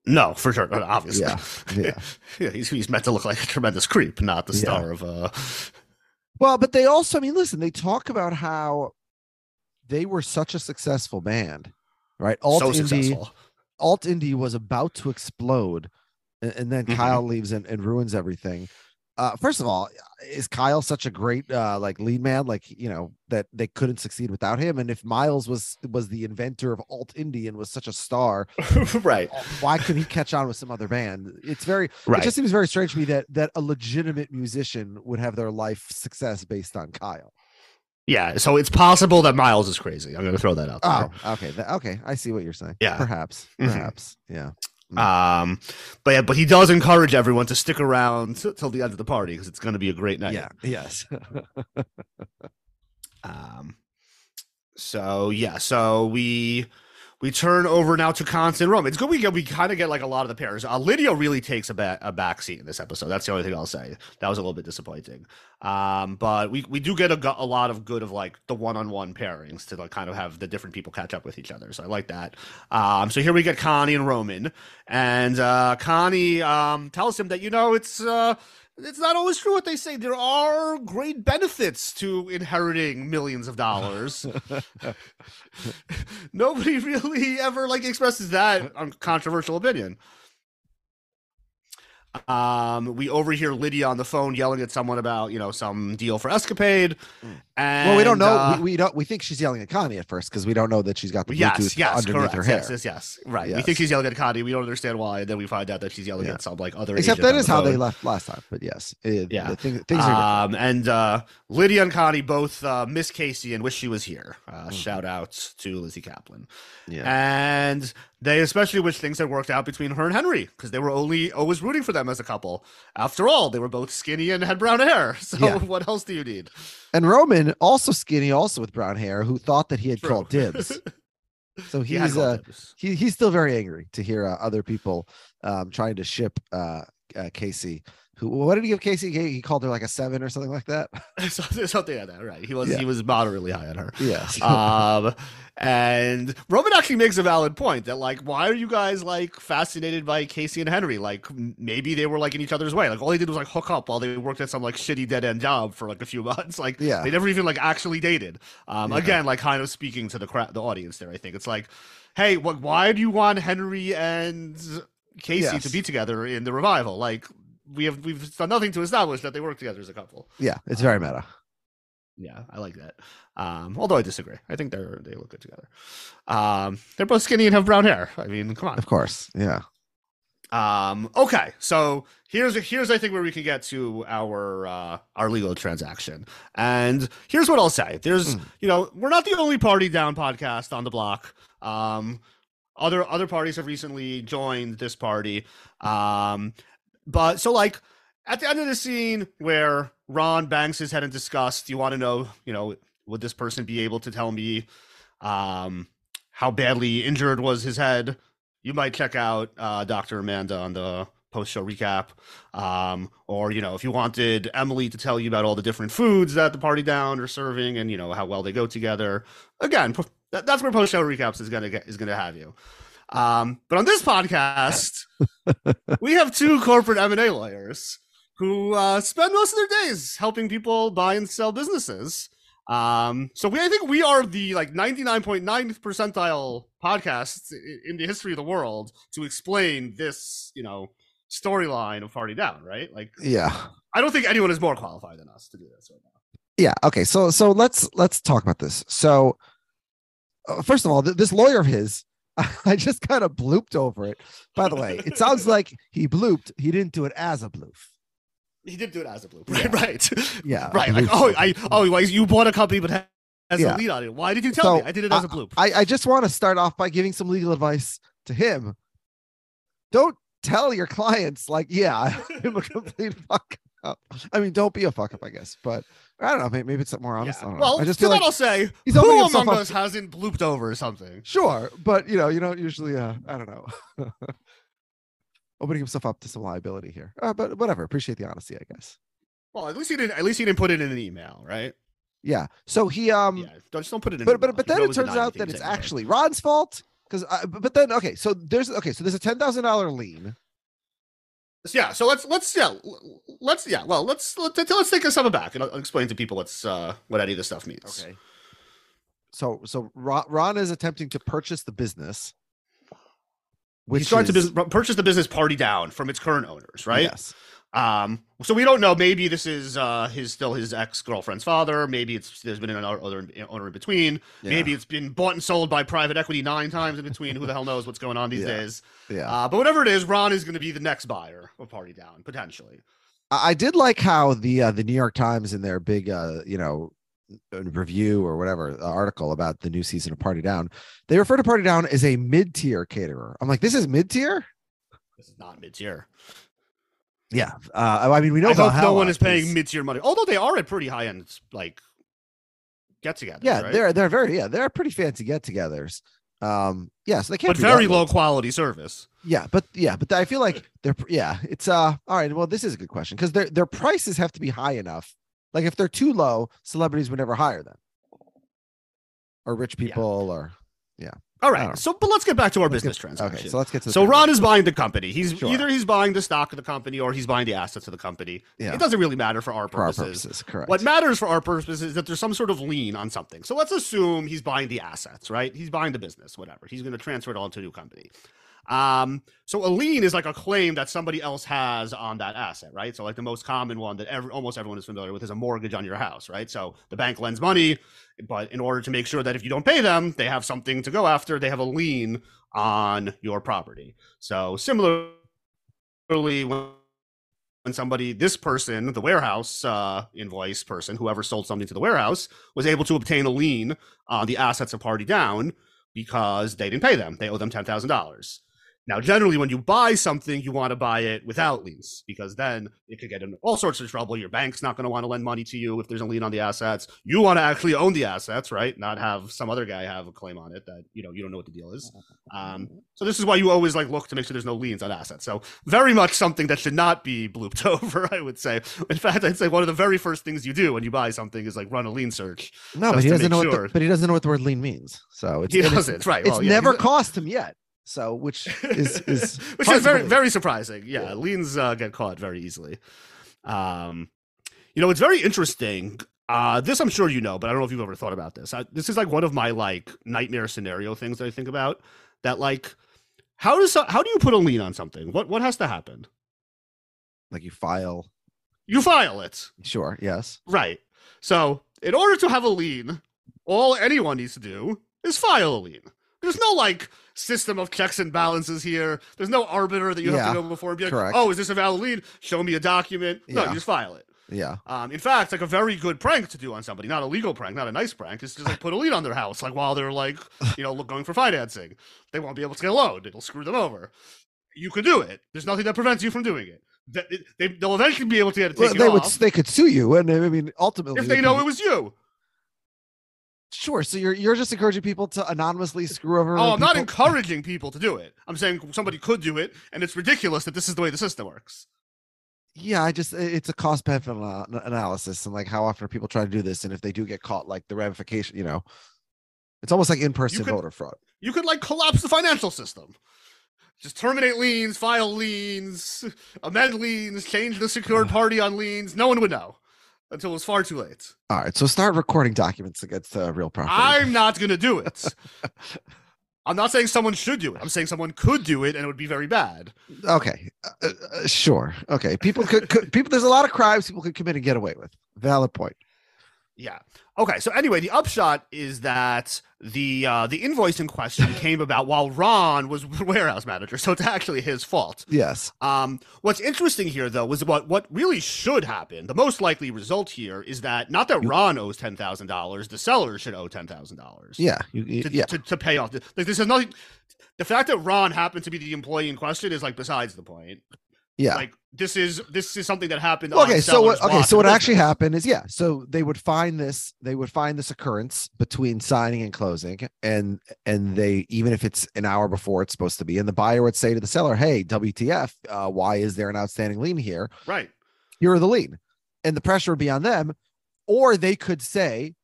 No, for sure, obviously. Yeah, yeah. yeah, he's he's meant to look like a tremendous creep, not the Yeah. star of uh. Well, but they also, I mean, listen, they talk about how they were such a successful band, right? Alt so indie, successful. alt indie was about to explode, and, and then Mhm. Kyle leaves and, and ruins everything. Uh, first of all, is Kyle such a great uh, like lead man? Like you know that they couldn't succeed without him. And if Miles was was the inventor of alt indie and was such a star, right, why couldn't he catch on with some other band? It's very right. it just seems very strange to me that that a legitimate musician would have their life success based on Kyle. yeah, so it's possible that Miles is crazy. I'm going to throw that out there. Oh, okay, okay, I see what you're saying. Yeah. perhaps, Mhm. perhaps, yeah. Um, but yeah, but he does encourage everyone to stick around t- till the end of the party because it's going to be a great night. Yeah, yes. Um, so yeah, so we we turn over now to Constant Rome. It's good we get we kind of get like a lot of the pairs. Uh, Lydia really takes a back a back seat in this episode. That's the only thing I'll say. That was a little bit disappointing. Um, but we we do get a, a lot of good of like the one on one pairings to like kind of have the different people catch up with each other. So I like that. Um, so here we get Connie and Roman, and uh, Connie um tells him that you know it's uh it's not always true what they say. There are great benefits to inheriting millions of dollars. Nobody really ever like expresses that controversial opinion. Um, we overhear Lydia on the phone yelling at someone about you know some deal for escapade, and well, we don't know. uh, we, we don't. We think she's yelling at Connie at first because we don't know that she's got the Bluetooth yes, yes, underneath correct. her hair. Yes, yes, yes. Right. We think she's yelling at Connie. We don't understand why. And then we find out that she's yelling Yeah. at some like other. Except that the how they left last time. But yes, it, Yeah. the thing, things are. Um, and uh, Lydia and Connie both uh, miss Casey and wish she was here. Uh, Mm-hmm. Shout out to Lizzy Caplan. yeah. And they especially wish things had worked out between her and Henry because they were only always rooting for them as a couple. After all, they were both skinny and had brown hair. So Yeah. what else do you need? And Roman, also skinny, also with brown hair, who thought that he had True. called dibs. So he's uh, he, he's still very angry to hear uh, other people um, trying to ship uh, uh, Casey. Who? What did he give Casey? He called her like a seven or something like that. something, like that, right? He was Yeah. he was moderately high on her. Yes. um and roman actually makes a valid point that like why are you guys like fascinated by casey and henry like maybe they were like in each other's way like all they did was like hook up while they worked at some like shitty dead-end job for like a few months like Yeah. they never even like actually dated um Yeah. again like kind of speaking to the crowd the audience there i think it's like hey what why do you want henry and casey Yes. to be together in the revival like we have we've done nothing to establish that they work together as a couple yeah, it's very meta. yeah, I like that. Um, although I disagree. I think they're they look good together. Um, they're both skinny and have brown hair. I mean, come on. Of course. Yeah. Um, okay, so here's here's I think where we can get to our uh, our legal transaction. And here's what I'll say. There's Mm. you know we're not the only party down podcast on the block. Um, other other parties have recently joined this party. Um, but so like at the end of the scene where Ron bangs his head in disgust, you want to know, you know, would this person be able to tell me um, how badly injured was his head? You might check out uh, Dr. Amanda on the post show recap. Um, or, you know, if you wanted Emily to tell you about all the different foods that the party down are serving and, you know, how well they go together. Again, that's where post show recaps is going to get, is going to have you. Um, but on this podcast, we have two corporate M&A lawyers who uh, spend most of their days helping people buy and sell businesses. Um, so we, I think we are the like 99.9 percentile podcast in the history of the world to explain this, you know, storyline of Party Down, right? Like, Yeah. I don't think anyone is more qualified than us to do this right now. Yeah. Okay. So so let's let's talk about this. So uh, first of all, th- this lawyer of his, I just kind of blooped over it. By the way, it sounds like he blooped. He didn't do it as a bloof. He did do it as a blueprint, right? Yeah, right. Oh, I Like, oh. I, oh, like, you bought a company, but ha- has Yeah. a lien on it. Why did you tell So, me? I did it as a blueprint. I, I just want to start off by giving some legal advice to him. Don't tell your clients like, yeah, I'm a complete fuck up. I mean, don't be a fuck up, I guess. But I don't know. Maybe, maybe it's more honest. I Yeah. don't know. Well, I just feel that like I'll say, he's who among us to- hasn't blooped over something? sure, but you know, you don't usually. Uh, I don't know. opening himself up to some liability here. Uh, but whatever. Appreciate the honesty, I guess. Well, at least he didn't. At least he didn't put it in an email, right? Yeah. So he um. yeah, don't, just don't put it in. but but but then it turns out that it's say. actually Ron's fault because but but then okay so there's okay so there's a ten thousand dollar lien Yeah, so let's let's yeah let's yeah well let's let's, let's take a step back and I'll I'll explain to people what's uh what any of this stuff means. Okay so so Ron, Ron is attempting to purchase the business which He's trying to is- bus- purchase the business party down from its current owners, right? yes Um, so we don't know. Maybe this is uh his still his ex girlfriend's father. Maybe it's there's been another other owner in between. Yeah. Maybe it's been bought and sold by private equity nine times in between. Who the hell knows what's going on these Yeah. days? yeah Uh, but whatever it is, Ron is going to be the next buyer of Party Down potentially. I, did like how the uh, the New York Times in their big uh you know review or whatever uh, article about the new season of Party Down they refer to Party Down as a mid tier caterer I'm like this is mid tier This is not mid tier. Yeah uh I mean we know I hope no one is paying mid tier money. Although they are at pretty high end like get together. yeah right? they're they're very yeah they're pretty fancy get-togethers um yeah so they can't but very low quality service. Yeah, but yeah, but I feel like they're yeah, it's uh all right. Well, this is a good question because their their prices have to be high enough. Like if they're too low, celebrities would never hire them. Or rich Yeah. people or All I don't know. right. So, but let's get back to our let's business get- transaction. Okay, so let's get to the So Ron is buying the company. He's Sure. either he's buying the stock of the company or he's buying the assets of the company. Yeah. It doesn't really matter for our for our purposes. purposes, correct. What matters for our purposes is that there's some sort of lien on something. So let's assume he's buying the assets, right? He's buying the business, whatever. He's going to transfer it all to a new company. Um, so a lien is like a claim that somebody else has on that asset, right? So like the most common one that every, almost everyone is familiar with is a mortgage on your house, right? So the bank lends money, but in order to make sure that if you don't pay them, they have something to go after, they have a lien on your property. So similarly, when when somebody, this person, the warehouse uh, invoice person, whoever sold something to the warehouse, was able to obtain a lien on the assets of Party Down because they didn't pay them. They owe them ten thousand dollars. Now, generally, when you buy something, you want to buy it without liens because then it could get in all sorts of trouble. Your bank's not going to want to lend money to you if there's a lien on the assets. You want to actually own the assets, right? Not have some other guy have a claim on it that you know you don't know what the deal is. Um, so this is why you always like look to make sure there's no liens on assets. So very much something that should not be blooped over, I would say. In fact, I'd say one of the very first things you do when you buy something is like run a lien search. no, but he doesn't know what the, but he doesn't know what the word lien means. So it's He doesn't, right? It's yeah, never cost him yet. So which is is which is very very surprising. Yeah, Yeah. liens uh, get caught very easily. Um, you know, it's very interesting. Uh, this I'm sure you know, but I don't know if you've ever thought about this. I, this is like one of my like nightmare scenario things that I think about. That like, how does how do you put a lien on something? What what has to happen? like you file. You file it, Sure. Yes. right? So in order to have a lien, all anyone needs to do is file a lien. There's no like system of checks and balances here. There's no arbiter that you have to go before and be like, correct. oh, is this a valid lien? Show me a document. No, Yeah. you just file it. Yeah. Um, in fact, like a very good prank to do on somebody, not a legal prank, not a nice prank, is just like put a lien on their house, like while they're like, you know, look- going for financing. They won't be able to get a loan. It'll screw them over. You can do it. There's nothing that prevents you from doing it. They, they'll eventually be able to get it Well, they would they could sue you, and I mean ultimately if they could- know it was you. Sure. So you're you're just encouraging people to anonymously screw over. Oh, I'm not encouraging people to do it. I'm saying somebody could do it, and it's ridiculous that this is the way the system works. Yeah, I just it's a cost benefit analysis, and like how often are people trying to do this, and if they do get caught, like the ramification, you know, it's almost like in person voter fraud. You could like collapse the financial system. Just terminate liens, file liens, amend liens, change the secured party on liens. No one would know until it was far too late. All right, so start recording documents against uh, real property. I'm not going to do it. I'm not saying someone should do it. I'm saying someone could do it and it would be very bad. okay, uh, uh, sure. Okay, people could, could people. There's a lot of crimes people could commit and get away with. Valid point. Yeah. Okay, so anyway, the upshot is that the uh, the invoice in question came about while Ron was warehouse manager, so it's actually his fault. Yes. Um, what's interesting here, though, was what what really should happen. The most likely result here is that not that Ron owes ten thousand dollars, the seller should owe ten thousand dollars. Yeah. You, you- To, yeah. to, to pay off. Like this is nothing. The fact that Ron happened to be the employee in question is like besides the point. Yeah. Like this is this is something that happened. Okay, so what? Okay, so what actually happened is, yeah. So they would find this. They would find this occurrence between signing and closing, and and they even if it's an hour before it's supposed to be, and the buyer would say to the seller, "Hey, WTF? Uh, why is there an outstanding lien here? Right. You're the lien," and the pressure would be on them, or they could say,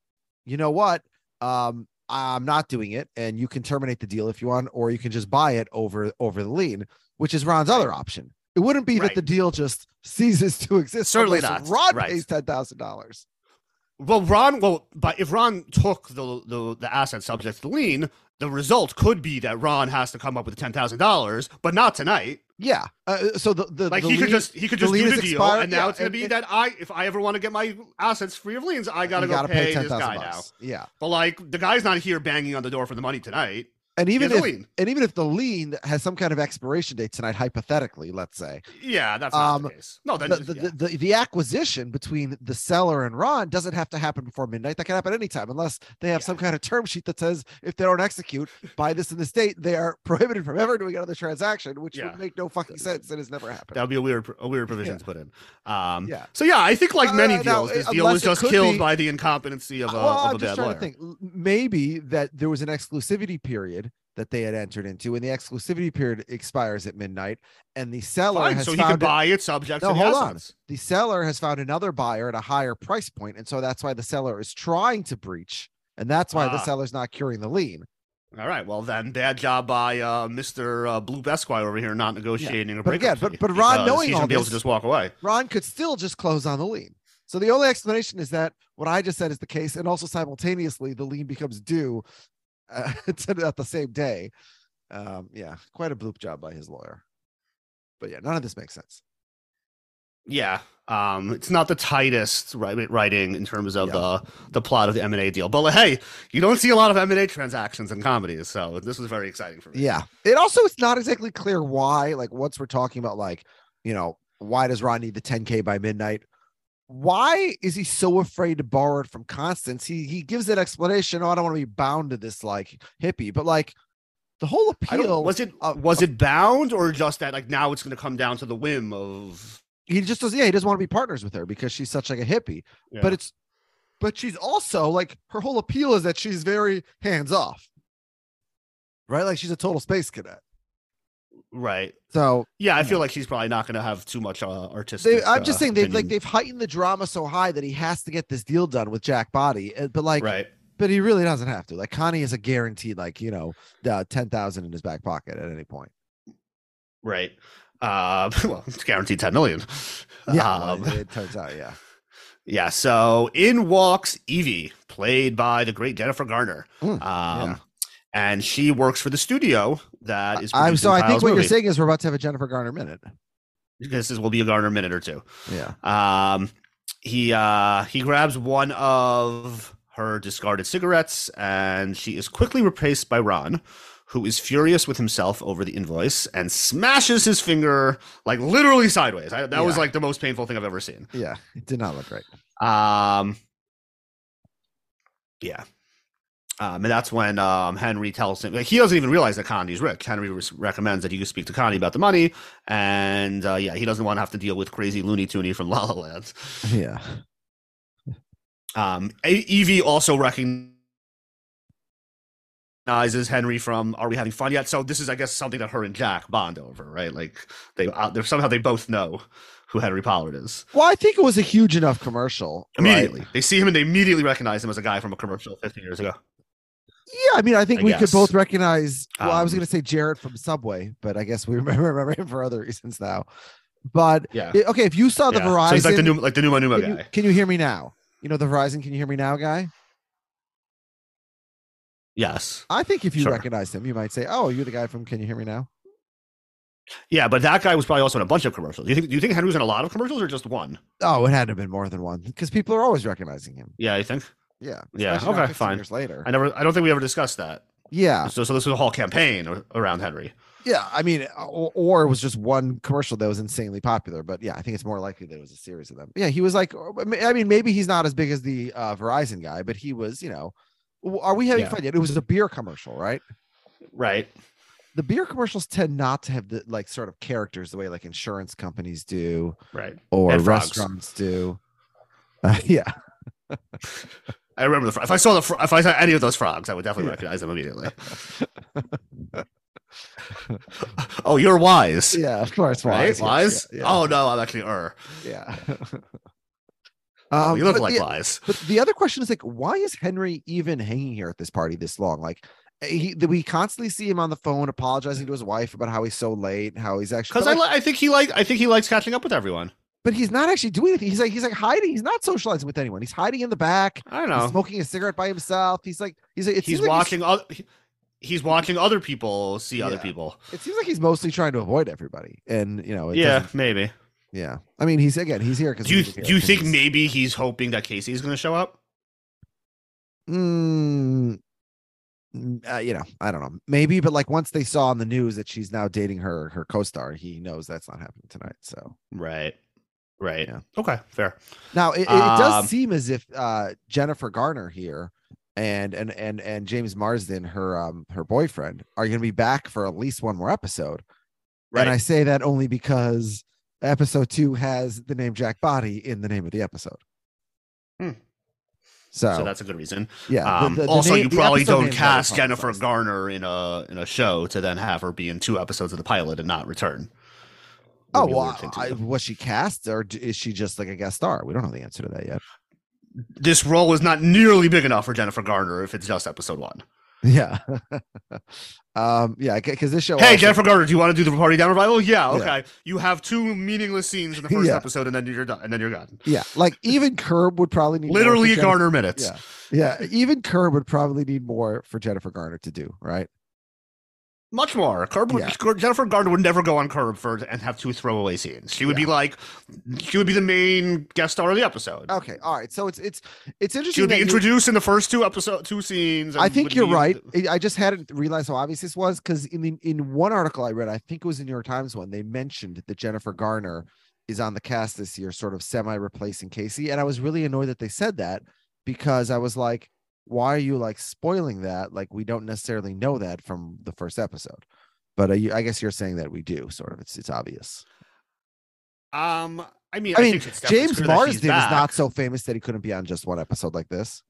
"You know what? Um, I'm not doing it, and you can terminate the deal if you want, or you can just buy it over over the lien, which is Ron's other option." It wouldn't be that the deal just ceases to exist. Certainly not. Ron Right. pays ten thousand dollars. Well, Ron. Well, but if Ron took the the, the asset subject to the lien, the result could be that Ron has to come up with ten thousand dollars, but not tonight. Yeah. Uh, so the the Like the he could just he could just lien do the deal, expired, and now yeah, it's gonna and- be and- that I if I ever want to get my assets free of liens, I gotta go gotta pay, pay this guy thousand now. bucks. Yeah. But like the guy's not here banging on the door for the money tonight. And even if and even if the lien has some kind of expiration date tonight, hypothetically, let's say, Yeah, that's not Um, the case. No, the, just- the, yeah. the, the acquisition between the seller and Ron doesn't have to happen before midnight. That can happen anytime, unless they have Yeah. some kind of term sheet that says if they don't execute by this in the state, they are prohibited from ever doing another transaction, which Yeah. would make no fucking sense and has never happened. That would be a weird, a weird provision to put in. Um, Yeah. So yeah, I think like Uh, many now, deals, this deal was just killed be- by the incompetency of a, well, of I'm a just bad lawyer. to think. Maybe that there was an exclusivity period that they had entered into, and the exclusivity period expires at midnight, and the seller Fine, has so he found can buy it subject No, to the hold on. the seller has found another buyer at a higher price point, and so that's why the seller is trying to breach, and that's why the Ah. seller's not curing the lien. All right, well then, bad job by uh, Mr. Uh, Blue Esquire over here, not negotiating a But again, but- but Ron knowing all be able to just walk away. Ron could still just close on the lien. So the only explanation is that what I just said is the case, and also simultaneously the lien becomes due uh, at the same day. Um, yeah, quite a bloop job by his lawyer. But yeah, none of this makes sense. Yeah, um, it's not the tightest writing in terms of Yeah. the the plot of the M and A deal. But like, hey, you don't see a lot of M and A transactions in comedies, so this was very exciting for me. Yeah. It also it's not exactly clear why, like once we're talking about like, you know, why does Ron need the 10K by midnight? Why is he so afraid to borrow it from Constance? He he gives that explanation. Oh, I don't want to be bound to this like hippie, but like the whole appeal was it of- was uh, it bound or just that like now it's going to come down to the whim of he just does yeah, he doesn't want to be partners with her because she's such like a hippie. Yeah. But it's but she's also like her whole appeal is that she's very hands off. Right? Like she's a total space cadet. Right. So Yeah, I feel like she's probably not going to have too much uh, artistic. They, I'm just uh, saying they've like they've heightened the drama so high that he has to get this deal done with Jack Botty, but like, right. but he really doesn't have to. Like Connie is a guaranteed, like you know, uh, ten thousand in his back pocket at any point. Right. Uh, well, it's guaranteed 10 million. Yeah, Um, well, it turns out, yeah, yeah. So in walks Evie, played by the great Jennifer Garner. Mm, Um, yeah. and she works for the studio that is. I'm so I think what you're saying is we're about to have a Jennifer Garner minute. This is, will be a Garner minute or two. Yeah, Um, he uh he grabs one of her discarded cigarettes, and she is quickly replaced by Ron, who is furious with himself over the invoice and smashes his finger like literally sideways. I, that was like the most painful thing I've ever seen. yeah, it did not look right. Um, yeah. Um, and that's when um, Henry tells him like, he doesn't even realize that Connie's rich. Henry res- recommends that he speak to Connie about the money, and uh, yeah, he doesn't want to have to deal with crazy Looney Tooney from La La Land. Yeah, Um, Evie also recognizes Henry from Are We Having Fun Yet? So this is, I guess, something that her and Jack bond over, right? Like they, uh, they're somehow they both know who Henry Pollard is well, I think it was a huge enough commercial. right? immediately. They see him and they immediately recognize him as a guy from a commercial 15 years ago. Yeah, I mean, I think I we could both recognize. Well, I was Um, going to say Jared from Subway, but I guess we remember, remember him for other reasons now. But Yeah. okay, if you saw the Yeah. Verizon, So he's like the new, like the Numa Numa can, you, guy. can you hear me now? You know the Verizon. Can you hear me now, guy? Yes. I think if you Sure. recognized him, you might say, "Oh, you're the guy from Can You Hear Me Now?" Yeah, but that guy was probably also in a bunch of commercials. Do you think? Do you think Henry was in a lot of commercials or just one? Oh, it had to have been more than one because people are always recognizing him. Yeah, I think. Yeah. Yeah, okay, fine. Years later. I never. I don't think we ever discussed that. Yeah. So, so this was a whole campaign around Henry. Yeah. I mean, or, or it was just one commercial that was insanely popular. But yeah, I think it's more likely that it was a series of them. Yeah. He was like, I mean, maybe he's not as big as the uh, Verizon guy, but he was, you know, are we having Yeah. fun yet? It was a beer commercial, right? Right. The beer commercials tend not to have the like sort of characters the way like insurance companies do Right. or And frogs. restaurants do. Uh, yeah. I remember the. fro- If I saw the. fro- If I saw any of those frogs, I would definitely Yeah. recognize them immediately. oh, you're wise. Yeah. Of course. Right? Wise. Wise. Yeah. Oh no, I'm actually er. Yeah. Oh, Um, you look like the- wise. But the other question is like, why is Henry even hanging here at this party this long? Like, eh, he, we constantly see him on the phone apologizing to his wife about how he's so late, how he's actually. Because I, li- I think he like. I think he likes catching up with everyone. But he's not actually doing anything. He's like, he's like hiding. He's not socializing with anyone. He's hiding in the back. I don't He's know. smoking a cigarette by himself. He's like, he's like, it He's seems like watching. Other, he's watching other people see other people. it seems like he's mostly trying to avoid everybody, and you know, it Yeah, maybe. yeah. I mean, he's again, he's here because Do you do you think maybe he's hoping that Casey is going to show up? Mm, mm, uh, you know, I don't know. Maybe, but like once they saw on the news that she's now dating her her co-star, he knows that's not happening tonight. So Right. Right. Yeah. Okay. Fair. now it, it Um, does seem as if uh Jennifer Garner here and and and and James Marsden, her um her boyfriend, are going to be back for at least one more episode. Right. And I say that only because episode two has the name Jack Botty in the name of the episode. Hmm. So, so that's a good reason. yeah. Um, the- the also, name- you probably don't cast. Jennifer Garner in a in a show to then have her be in two episodes of the pilot and not return. Oh well, I, was she cast or is she just like a guest star? We don't know the answer to that yet. this role is not nearly big enough for Jennifer Garner if it's just episode one. Yeah, um, yeah, because this show. Hey, also- Jennifer Garner, do you want to do the party down revival? Yeah, Yeah. okay. You have two meaningless scenes in the first Yeah. episode, and then you're done. And then you're gone. Yeah, like even Curb would probably need Literally Jennifer- Garner minutes. Yeah, yeah, even Curb would probably need more for Jennifer Garner to do, right? Much more. Curb would, Yeah. Jennifer Garner would never go on Curb for and have two throwaway scenes. She would be like, she would be the main guest star of the episode. Okay, all right. So it's it's it's interesting. She would be introduced in the first two episode, two scenes. I think you're be- right. I- I just hadn't realized how obvious this was because in the, in one article I read, I think it was the New York Times one, they mentioned that Jennifer Garner is on the cast this year, sort of semi replacing Casey, and I was really annoyed that they said that because I was like, why are you like spoiling that? Like we don't necessarily know that from the first episode, but uh, you, I guess you're saying that we do. Sort of, it's it's obvious. Um, I mean, I mean, think James clear that she's Marsden is not so famous that he couldn't be on just one episode like this.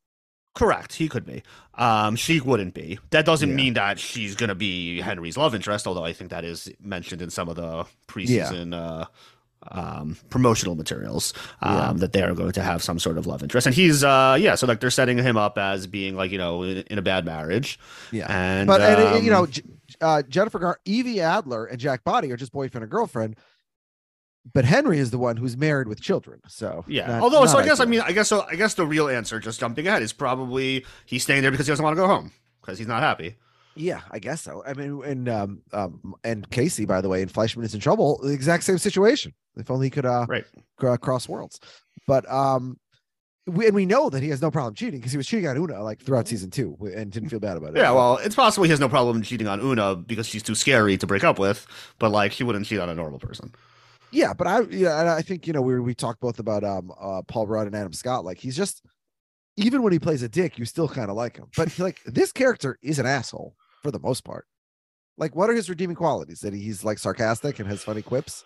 Correct. He could be. Um, she wouldn't be. That doesn't Yeah. mean that she's gonna be Henry's love interest, although I think that is mentioned in some of the preseason uh um promotional materials um Yeah. that they are going to have some sort of love interest. And he's uh yeah so like they're setting him up as being like you know in, in a bad marriage. Yeah. and but and, uh, you know um, uh, jennifer Gar- evie adler and Jack Botty are just boyfriend and girlfriend but henry is the one who's married with children so yeah. not- although so i guess i mean i guess so i guess the real answer just jumping ahead is probably he's staying there because he doesn't want to go home because he's not happy yeah i guess so i mean and um, um and casey by the way and fleischman is in trouble the exact same situation if only he could uh right cr- cross worlds but um we, and we know that he has no problem cheating because he was cheating on una like throughout season two and didn't feel bad about it Yeah, well, it's possible he has no problem cheating on Una because she's too scary to break up with, but like he wouldn't cheat on a normal person. Yeah, but I yeah, and I think you know we we talked both about um uh Paul Rudd and Adam Scott. Like he's just even when he plays a dick, you still kind of like him. But like this character is an asshole for the most part. Like, what are his redeeming qualities? That he's like sarcastic and has funny quips,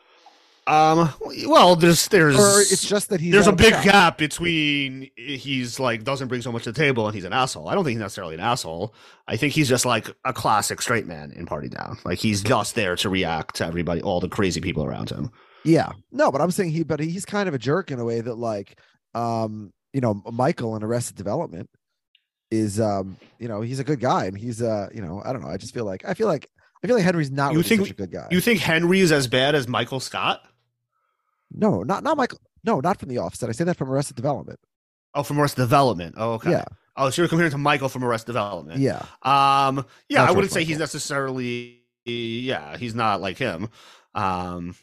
Um, well, there's there's or it's just that he's there's a big gap between he's like doesn't bring so much to the table and he's an asshole. I don't think he's necessarily an asshole. I think he's just like a classic straight man in Party Down. Like he's just there to react to everybody, all the crazy people around him. Yeah, no, but I'm saying he, but he's kind of a jerk in a way that like, um, you know, Michael in Arrested Development is, um, you know, he's a good guy and he's, uh, you know, I don't know. I just feel like I feel like I feel like Henry's not You really think- such a good guy. You think Henry is as bad as Michael Scott? No, not not Michael. No, not from The Office. Did I say that from Arrested Development? Oh, from Arrested Development. Oh, okay. Yeah, Oh, so you're comparing to Michael from Arrested Development. yeah, Um, yeah, I wouldn't say he's necessarily. Yeah, he's not like him. Um,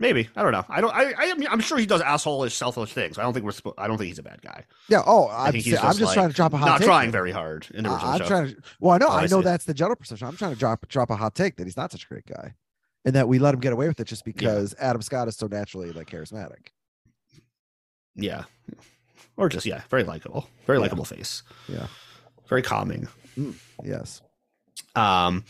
Maybe I don't know. I don't. I, I mean, I'm sure he does assholeish, selfish things. I don't think we're. Spo- I don't think he's a bad guy. Yeah. Oh, I I'm, sa- I'm just, just like, trying to drop a hot not take. trying very hard in the original I'm show. trying to. Well, I know. Oh, I know that's the general perception. I'm trying to drop drop a hot take that he's not such a great guy, and that we let him get away with it just because Adam Scott is so naturally like charismatic. Yeah, or just yeah, very likable, very Yeah. likable face. Yeah. very calming. Yes. Um,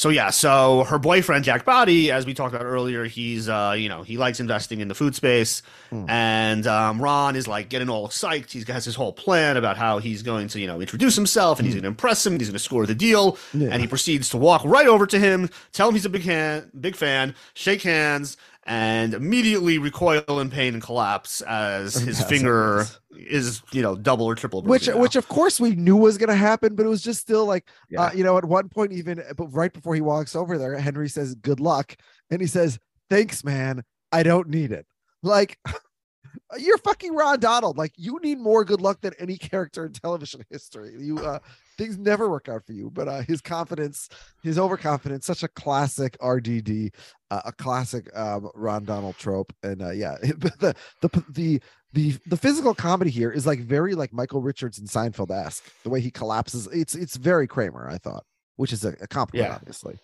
so yeah, so her boyfriend Jack Botty, as we talked about earlier, he's uh, you know, he likes investing in the food space, Hmm. and um, Ron is like getting all psyched. He has got his whole plan about how he's going to, you know, introduce himself and he's going to impress him. He's going to score the deal, Hmm. Yeah. and he proceeds to walk right over to him, tell him he's a big hand, big fan, shake hands, and immediately recoil in pain and collapse as his Yes, finger is, you know, double or triple. which now. which of course we knew was going to happen but it was just still like Yeah. uh, you know at one point even but right before he walks over there henry says good luck and he says thanks man i don't need it like you're fucking ron donald like you need more good luck than any character in television history you uh things never work out for you but uh his confidence his overconfidence such a classic rdd uh, a classic um ron donald trope and uh yeah the the the the the physical comedy here is like very like Michael Richards and Seinfeld esque. The way he collapses, it's it's very Kramer. I thought, which is a, a compliment, Yeah. obviously.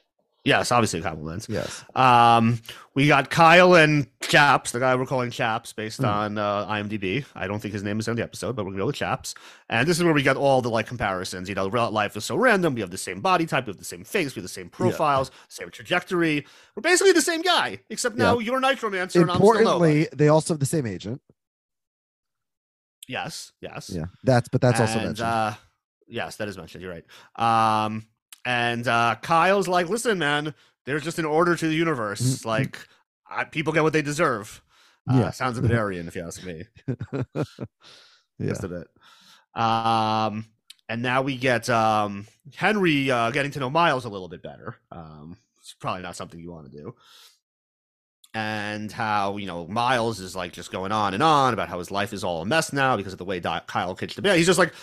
Yes, obviously compliments. Yes. Um, we got Kyle and Chaps, the guy we're calling Chaps, based Hmm. on uh, IMDb. I don't think his name is in the episode, but we're gonna go with Chaps. And this is where we get all the like comparisons. You know, real life is so random. We have the same body type, we have the same face, we have the same profiles, same trajectory. We're basically the same guy, except now you're Nitromancer and I'm still Nova. They also have the same agent. Yes, yes. Yeah, that's but that's also mentioned. Uh, yes, that is mentioned. You're right. Um, and uh, Kyle's like, listen, man, there's just an order to the universe. Mhm. Like, I, people get what they deserve. Uh, Yeah. sounds a bit Aryan, if you ask me. yeah. Just a bit. Um, and now we get um, Henry uh, getting to know Miles a little bit better. Um, it's probably not something you want to do. And how you know Miles is like just going on and on about how his life is all a mess now because of the way Di- Kyle pitched the He's just like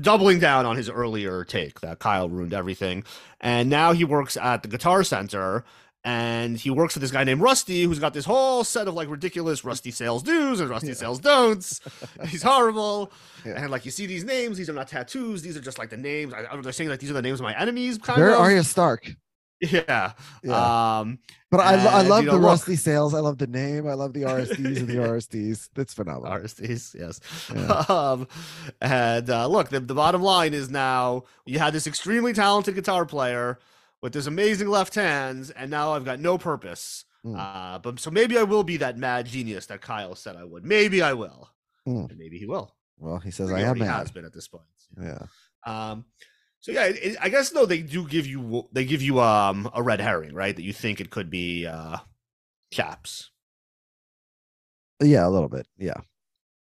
doubling down on his earlier take that Kyle ruined everything. And now he works at the Guitar Center and he works with this guy named Rusty, who's got this whole set of like ridiculous Rusty sales do's and Rusty Yeah. sales don'ts. He's horrible, Yeah. and like you see these names, these are not tattoos; these are just like the names. I, they're saying like these are the names of my enemies, kind of. Arya Stark. Yeah. Yeah. Um. but I, I love you the look- Rusty sales. I love the name. I love the RSDs and the RSDs. That's phenomenal. RSDs, yes. Yeah. Um, and uh, look, the, the bottom line is now you had this extremely talented guitar player with this amazing left hands, and now I've got no purpose. Hmm. Uh, but so maybe I will be that mad genius that Kyle said I would. Maybe I will. Hmm. And maybe he will. Well, he says He I am already has been at this point. Yeah. Um, so yeah, it, I guess though they do give you they give you um a red herring, right? That you think it could be uh Chaps. Yeah, a little bit. Yeah.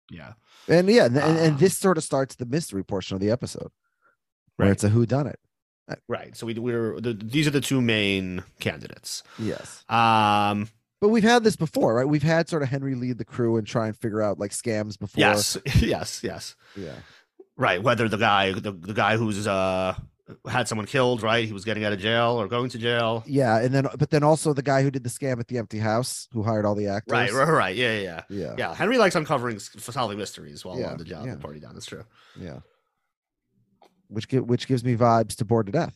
Yeah. And yeah, and, and, and this sort of starts the mystery portion of the episode, where Right. it's a who done it. Right. So we we're the, these are the two main candidates. Yes. Um. But we've had this before, right? We've had sort of Henry lead the crew and try and figure out like scams before. Yes. Yes. Yes. Yeah. Right. Whether the guy the, the guy who's uh had someone killed, right? He was getting out of jail or going to jail. Yeah. And then, but then also the guy who did the scam at the empty house, who hired all the actors. Right. Right. Right. Yeah. Yeah. Yeah. Yeah. Henry likes uncovering solving mysteries while Yeah, on the job yeah. and party down. That's true. Yeah. Which gi- which gives me vibes to Bored to Death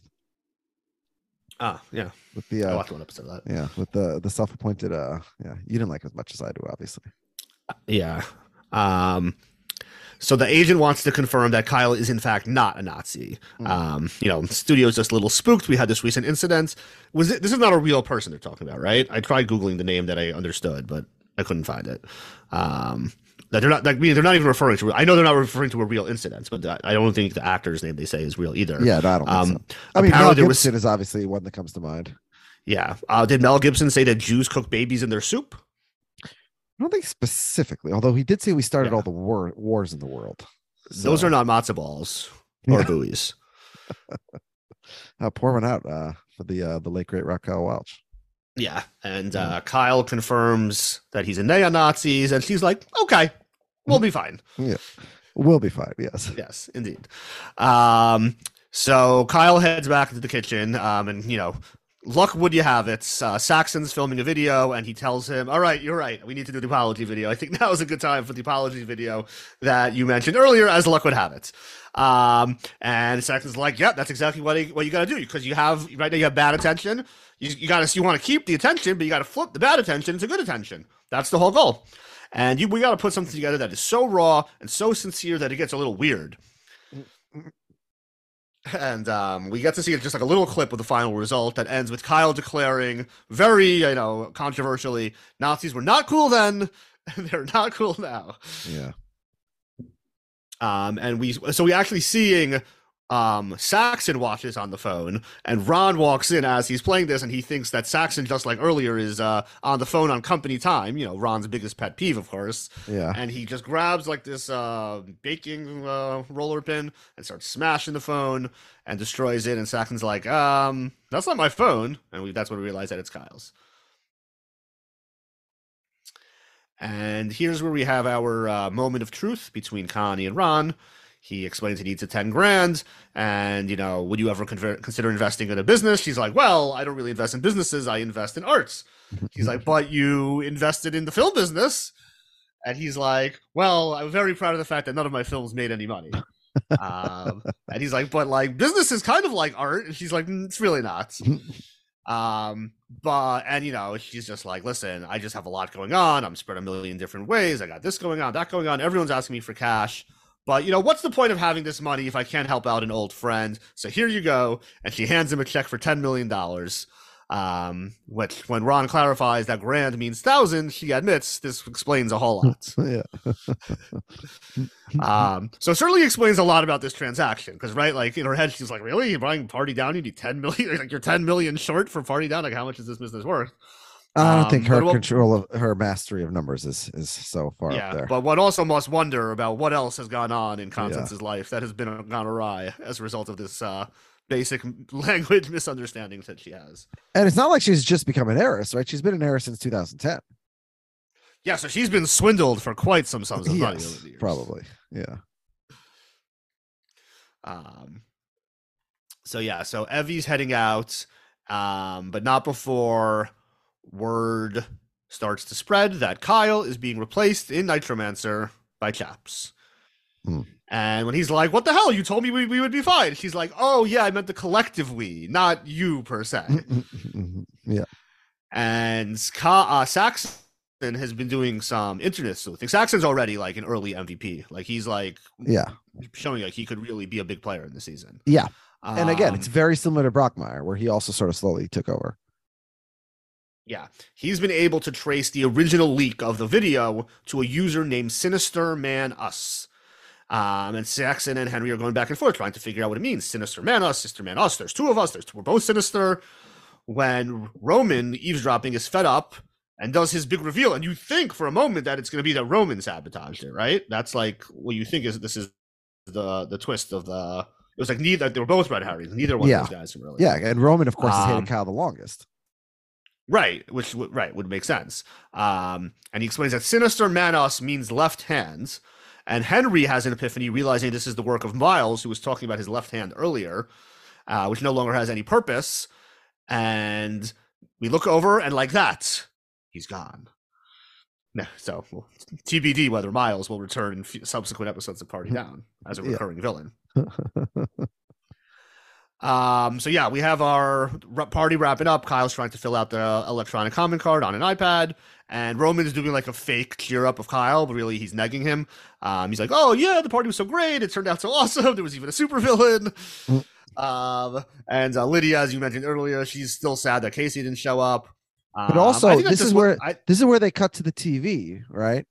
Ah. Yeah. with the I uh, watched one episode of that. yeah with the the self appointed uh yeah you didn't like it as much as I do obviously Yeah. Um so the agent wants to confirm that Kyle is in fact not a Nazi. Mm. Um, you know, studio's just a little spooked. We had this recent incident. Was it this is not a real person they're talking about, right? I tried googling the name that I understood, but I couldn't find it. Um that they're not like they're not even referring to I know they're not referring to a real incident, but I don't think the actor's name they say is real either. yeah no, I don't Um so I mean Mel there was- Gibson is obviously one that comes to mind yeah. Uh, did Mel Gibson say that Jews cook babies in their soup? I don't think specifically although he did say we started Yeah. all the war wars in the world Those are not matzo balls or Yeah. buoys. uh, pour one out uh for the uh the late great Raquel Welch Yeah, and Yeah. uh, Kyle confirms that he's a neo Nazis, and she's like, "Okay, we'll be fine." Yeah, we'll be fine yes Yes, indeed. Um, so Kyle heads back into the kitchen, um, and you know, luck would you have it, uh, Saxon's filming a video and he tells him, All right, you're right. We need to do the apology video. I think now is a good time for the apology video that you mentioned earlier, as luck would have it. Um, and Saxon's like, Yeah, that's exactly what, he, what you got to do because you have, right now, you have bad attention. You, you got to, you want to keep the attention, but you got to flip the bad attention into good attention. That's the whole goal. And you, we got to put something together that is so raw and so sincere that it gets a little weird and um, we get to see just like a little clip of the final result that ends with Kyle declaring very, you know, controversially, Nazis were not cool then, they're not cool now. Yeah. Um, and we so we actually seeing um Saxon watches on the phone and Ron walks in as he's playing this and he thinks that Saxon just like earlier is uh on the phone on company time. You know Ron's biggest pet peeve of course. Yeah. and he just grabs like this uh baking uh, roller pin and starts smashing the phone and destroys it and Saxon's like um that's not my phone. And we, that's when we realize that it's Kyle's. And here's where we have our uh, moment of truth between Connie and Ron he explains he needs a 10 grand and you know would you ever conver- consider investing in a business? She's like well i don't really invest in businesses i invest in arts. He's like but you invested in the film business. And he's like well i'm very proud of the fact that none of my films made any money. Um, and he's like but like business is kind of like art. And she's like "Mm, it's really not. Um but and you know she's just like listen i just have a lot going on. I'm spread a million different ways. I got this going on that going on. Everyone's asking me for cash but you know, what's the point of having this money if I can't help out an old friend? So here you go, and she hands him a check for ten million dollars. Um, which, when Ron clarifies that grand means thousand, she admits this explains a whole lot. yeah. um, so it certainly explains a lot about this transaction because, right, like in her head, she's like, "Really, you're buying Party Down? You need ten million? Like you're ten million short for Party Down? Like how much is this business worth?" I don't think Um, her what- control of her mastery of numbers is is so far yeah, up there. but one also must wonder about what else has gone on in Constance's life that has been gone awry as a result of this uh, basic language misunderstandings that she has. and it's not like she's just become an heiress, right? She's been an heiress since 2010. Yeah, so she's been swindled for quite some sums of money Yes, over years. probably. Yeah. Um, so yeah, so Evie's heading out, um, but not before word starts to spread that Kyle is being replaced in Nitromancer by Chaps. Hmm. And when he's like, "What the hell? You told me we, we would be fine," she's like, "Oh yeah, I meant the collective we, not you per se." yeah. and Ka- uh, Saxon has been doing some internet sleuthing. Saxon's already like an early MVP. Like he's like Yeah. showing like he could really be a big player in the season. Yeah. And again, it's Um, very similar to Brockmire, where he also sort of slowly took over. Yeah, he's been able to trace the original leak of the video to a user named Sinister Man Us. Um, and Saxon and Henry are going back and forth trying to figure out what it means. Sinister Man Us, Sister Man Us. There's two of us. There's we're both sinister. When Roman eavesdropping is fed up and does his big reveal, and you think for a moment that it's going to be that Roman sabotaged it, right? That's like what you think is this is the the twist of the. It was like neither they were both red herrings. Neither one Yeah. of those guys were really. Yeah. And Roman, of course, has Um, hated Kyle the longest. Right, which right would make sense. Um, and he explains that sinister manos means left hands, and Henry has an epiphany, realizing this is the work of Miles, who was talking about his left hand earlier, uh, which no longer has any purpose. And we look over, and like that, he's gone. No, so well, TBD whether Miles will return in f- subsequent episodes of Party Down as a Yeah. recurring villain. Um, so yeah, we have our party wrapping up. Kyle's trying to fill out the electronic comment card on an iPad, and Roman's doing like a fake cheer up of Kyle, but really he's negging him. Um, he's like, "Oh yeah, the party was so great. It turned out so awesome. There was even a supervillain." Um, and uh, Lydia, as you mentioned earlier, she's still sad that Casey didn't show up. But Um, also, think that's this is where- I, This is where they cut to the TV, right?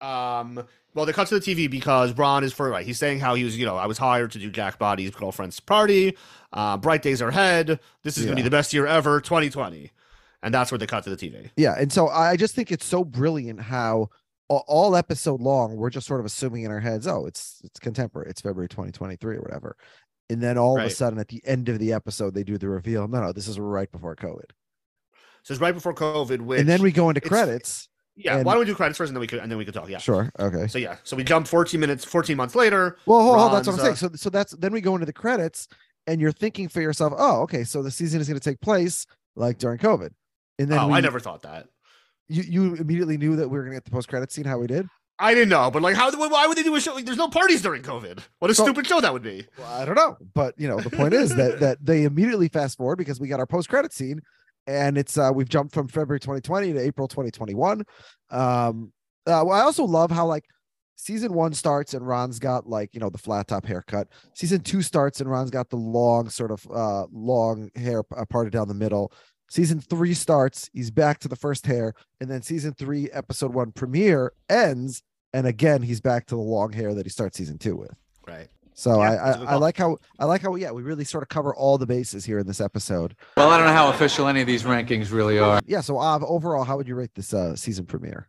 Um, well, they cut to the TV because Ron is for right. He's saying how he was, you know, I was hired to do Jack Botty's girlfriend's party. Uh, bright days are ahead. This is going to be the best year ever, 2020, and that's where they cut to the TV. Yeah. And so I just think it's so brilliant how all episode long, we're just sort of assuming in our heads, oh, it's it's contemporary, it's February 2023 or whatever. And then all of a sudden at the end of the episode, they do the reveal. No, no, this is right before COVID. So it's right before COVID, which and then we go into it's- credits. Yeah. and- why don't we do credits first, and then we could and then we could talk. Yeah. Sure. Okay. So yeah. So we jump 14 minutes, 14 months later. Well, hold, hold, that's what I'm saying. So, so that's then we go into the credits, and you're thinking for yourself, oh, okay, so the season is going to take place like during COVID, and then oh, we- I never thought that. you you immediately knew that we were going to get the post credit scene. How we did? I didn't know, but like, how? Why would they do a show? Like, there's no parties during COVID. What a So- stupid show that would be. Well, I don't know, but you know, the point is that that they immediately fast forward because we got our post credit scene, and it's uh we've jumped from February 2020 to April 2021. Um, uh, well, I also love how like season one starts and Ron's got like you know the flat top haircut. Season two starts and Ron's got the long sort of uh long hair uh, parted down the middle. Season three starts, he's back to the first hair, and then season three, episode one premiere ends, and again he's back to the long hair that he starts season two with. Right. So Yeah, I that's a good I, I like how I like how yeah we really sort of cover all the bases here in this episode. Well, I don't know how official any of these rankings really are. Yeah. So Av, overall, how would you rate this uh, season premiere?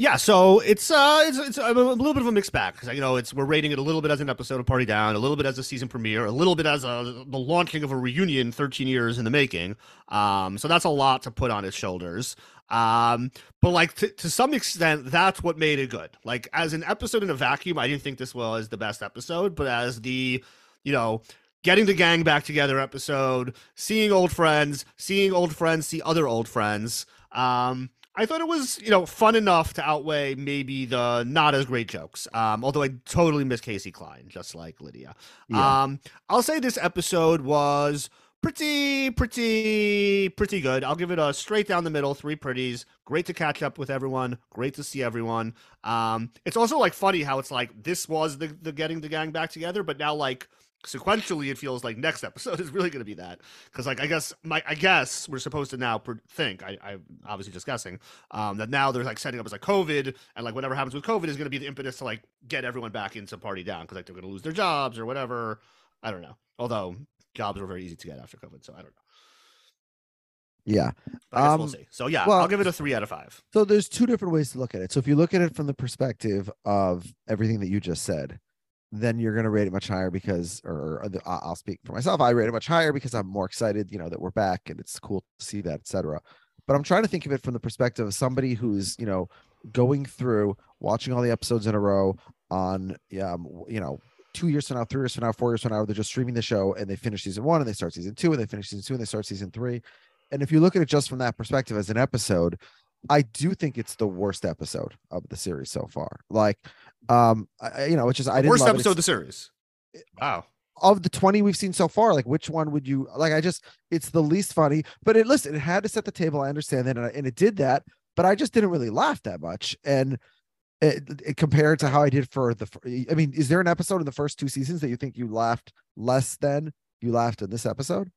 Yeah, so it's uh it's it's a little bit of a mixed bag because you know it's we're rating it a little bit as an episode of Party Down, a little bit as a season premiere, a little bit as a the launching of a reunion 13 years in the making. Um, so that's a lot to put on his shoulders. Um, but like to, to some extent, that's what made it good. Like as an episode in a vacuum, I didn't think this was the best episode, but as the you know getting the gang back together episode, seeing old friends, seeing old friends see other old friends. Um, I thought it was, you know, fun enough to outweigh maybe the not as great jokes. Um, although I totally miss Casey Klein, just like Lydia. Yeah. Um, I'll say this episode was pretty, pretty, pretty good. I'll give it a straight down the middle, three pretties. Great to catch up with everyone. Great to see everyone. Um, it's also like funny how it's like this was the the getting the gang back together, but now like sequentially it feels like next episode is really going to be that. Because like i guess my i guess we're supposed to now think i i'm obviously just guessing um that now they're like setting up as like covid and like whatever happens with covid is going to be the impetus to like get everyone back into party down because like they're going to lose their jobs or whatever. I don't know. Although jobs were very easy to get after covid so i don't know. Yeah. but i guess Um, we'll see. So yeah well- i'll give it a three out of five. So there's two different ways to look at it. So if you look at it from the perspective of everything that you just said, then you're going to rate it much higher because, or, the, I'll speak for myself. I rate it much higher because I'm more excited, you know, that we're back and it's cool to see that, etc. But I'm trying to think of it from the perspective of somebody who's, you know, going through watching all the episodes in a row on, um, you know, two years from now, three years from now, four years from now, they're just streaming the show and they finish season one and they start season two and they finish season two and they start season three. And if you look at it just from that perspective as an episode, I do think it's the worst episode of the series so far. Like, um, I, you know, it's just I didn't worst love it. episode of the series wow of the 20 we've seen so far. Like, which one would you like? I just it's the least funny, but it listen, it had to set the table. I understand that, and, I- and it did that, but I just didn't really laugh that much. And it, it compared to how I did for the, I mean, is there an episode in the first two seasons that you think you laughed less than you laughed in this episode?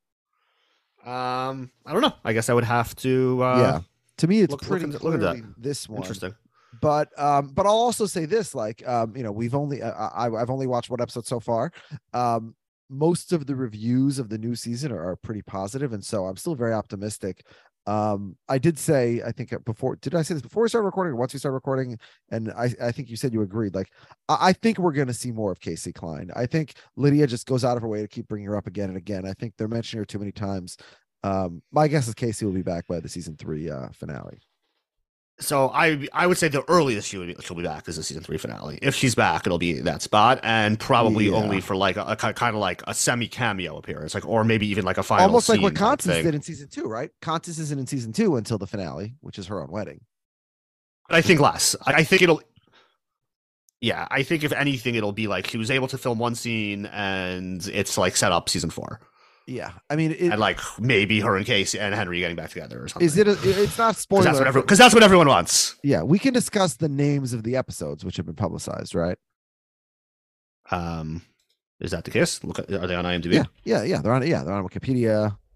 um i don't know i guess i would have to uh yeah, to me, it's look- look pretty look into that. clearly this one. interesting. But um but i'll also say this like um you know we've only uh, I, i've only watched one episode so far. Um most of the reviews of the new season are, are pretty positive and so i'm still very optimistic. Um i did say i think uh, before did i say this before we started recording or once we started recording? And i i think you said you agreed. Like i, I think we're going to see more of casey klein. I think lydia just goes out of her way to keep bringing her up again and again. I think they're mentioning her too many times um my guess is casey will be back by the season three uh finale So I I would say the earliest she would be, she'll be back is the season three finale. If she's back, it'll be that spot, and probably Yeah. only for like a, a kind of like a semi cameo appearance, like or maybe even like a final. almost like what Constance did in season two, right? Constance isn't in season two until the finale, which is her own wedding. But I think less. I, I think it'll. Yeah, I think if anything, it'll be like she was able to film one scene, and it's like set up season four, Yeah, I mean, it, and like maybe her and Casey and Henry getting back together or something. is it? A, it's not spoiler. that's what everyone. Because that's what everyone wants. yeah, we can discuss the names of the episodes which have been publicized, right? Um, is that the case? Look, at, are they on IMDb? Yeah, yeah, yeah. They're on. Yeah, they're on Wikipedia.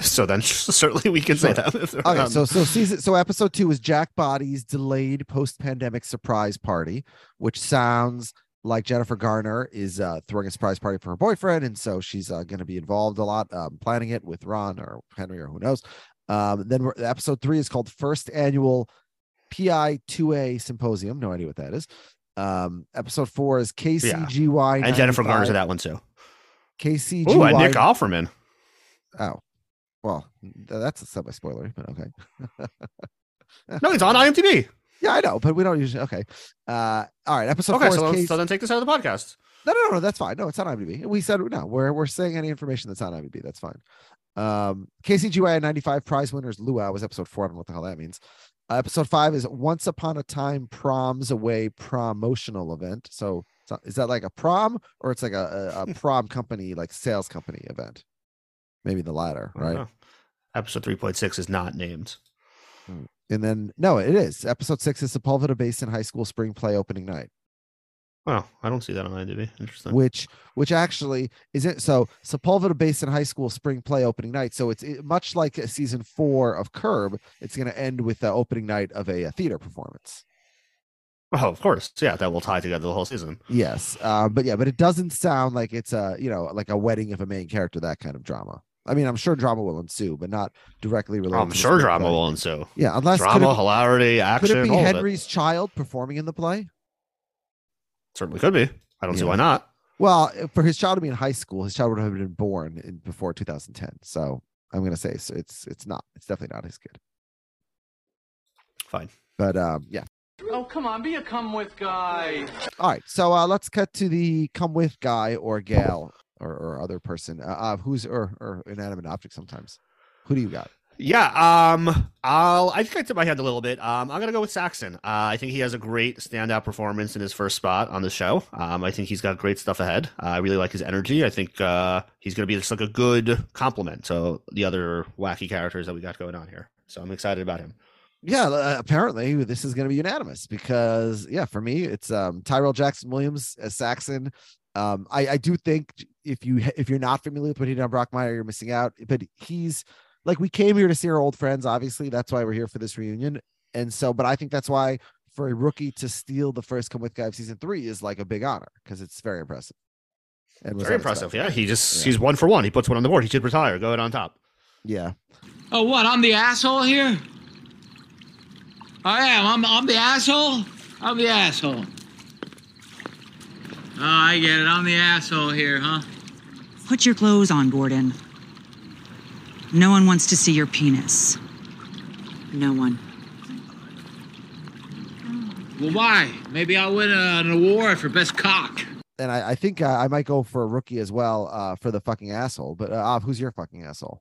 So then certainly we can say that. Okay, on- so so season so episode two is Jack Botty's delayed post pandemic surprise party, which sounds like Jennifer Garner is uh, throwing a surprise party for her boyfriend, and so she's uh, going to be involved a lot, um, planning it with Ron or Henry or who knows. Um, then we're, episode three is called First Annual PI Two A Symposium. No idea what that is. Um, episode four is KCGY and Jennifer Garner's in that one too. KCGY. And Nick Offerman. Oh, well, that's a semi spoiler, but okay. No, he's on IMDb. Yeah, I know, but we don't usually. Okay. Uh, all right. Episode Okay, four so, Case, so then take this out of the podcast. No, no, no, no. that's fine. No, it's on IMDb. We said no. We're we're saying any information that's on IMDb. That's fine. Um, KCGY 95 prize winners Luau was episode four. I don't know what the hell that means. Uh, episode five is Once Upon a Time Proms Away promotional event. So, so is that like a prom or it's like a, a, a prom company, like sales company event? Maybe the latter, right? Episode 3.6 is not named. And then no, it is. Episode six is Sepulveda Basin High School Spring Play opening night. Oh, I don't see that on IMDb. Interesting. which which actually is it so Sepulveda Basin High School spring play opening night. So it's it, much like a season four of Curb. It's going to end with the opening night of a, a theater performance. Oh, of course. Yeah, that will tie together the whole season. Yes, uh, but yeah, but it doesn't sound like it's a you know like a wedding of a main character that kind of drama. I mean, I'm sure drama will ensue, but not directly related. I'm to sure drama play. will ensue. Yeah, unless could Drama, it, hilarity, could it be all of it. Henry's child performing in the play? Certainly could be. I don't see why not. Well, for his child to be in high school, his child would have been born in before 2010. So I'm going to say so it's it's not. It's definitely not his kid. Fine. But um, yeah. Oh, come on, be a come with guy. All right. So uh, let's cut to the come with guy or gal or, or other person uh, who's or, or inanimate object sometimes. Who do you got? Yeah, um, I'll. I think I my head a little bit. Um, I'm gonna go with Saxon. Uh, I think he has a great standout performance in his first spot on the show. Um, I think he's got great stuff ahead. Uh, I really like his energy. I think uh, he's gonna be just like a good complement to the other wacky characters that we got going on here. So I'm excited about him. Yeah, uh, apparently this is to be unanimous because yeah, for me it's um Tyrel Jackson Williams as Saxon. Um, I I do think if you if you're not familiar with what he did on Brockmire, you're missing out. But he's like we came here to see our old friends. Obviously, that's why we're here for this reunion. And so, but I think that's why for a rookie to steal the first come with guy of season three is like a big honor because it's very impressive. And Very impressive. unexpected. Yeah, he just Yeah. he's one for one. He puts one on the board. He should retire. Go ahead on top. Yeah. Oh, what? I'm the asshole here? I am. I'm, I'm the asshole? I'm the asshole. Oh, I get it. I'm the asshole here, huh? Put your clothes on, Gordon. No one wants to see your penis. No one. Well, why? Maybe I'll win an award for best cock. And I, I think uh, I might go for a rookie as well uh, for the fucking asshole. But uh, Av, who's your fucking asshole?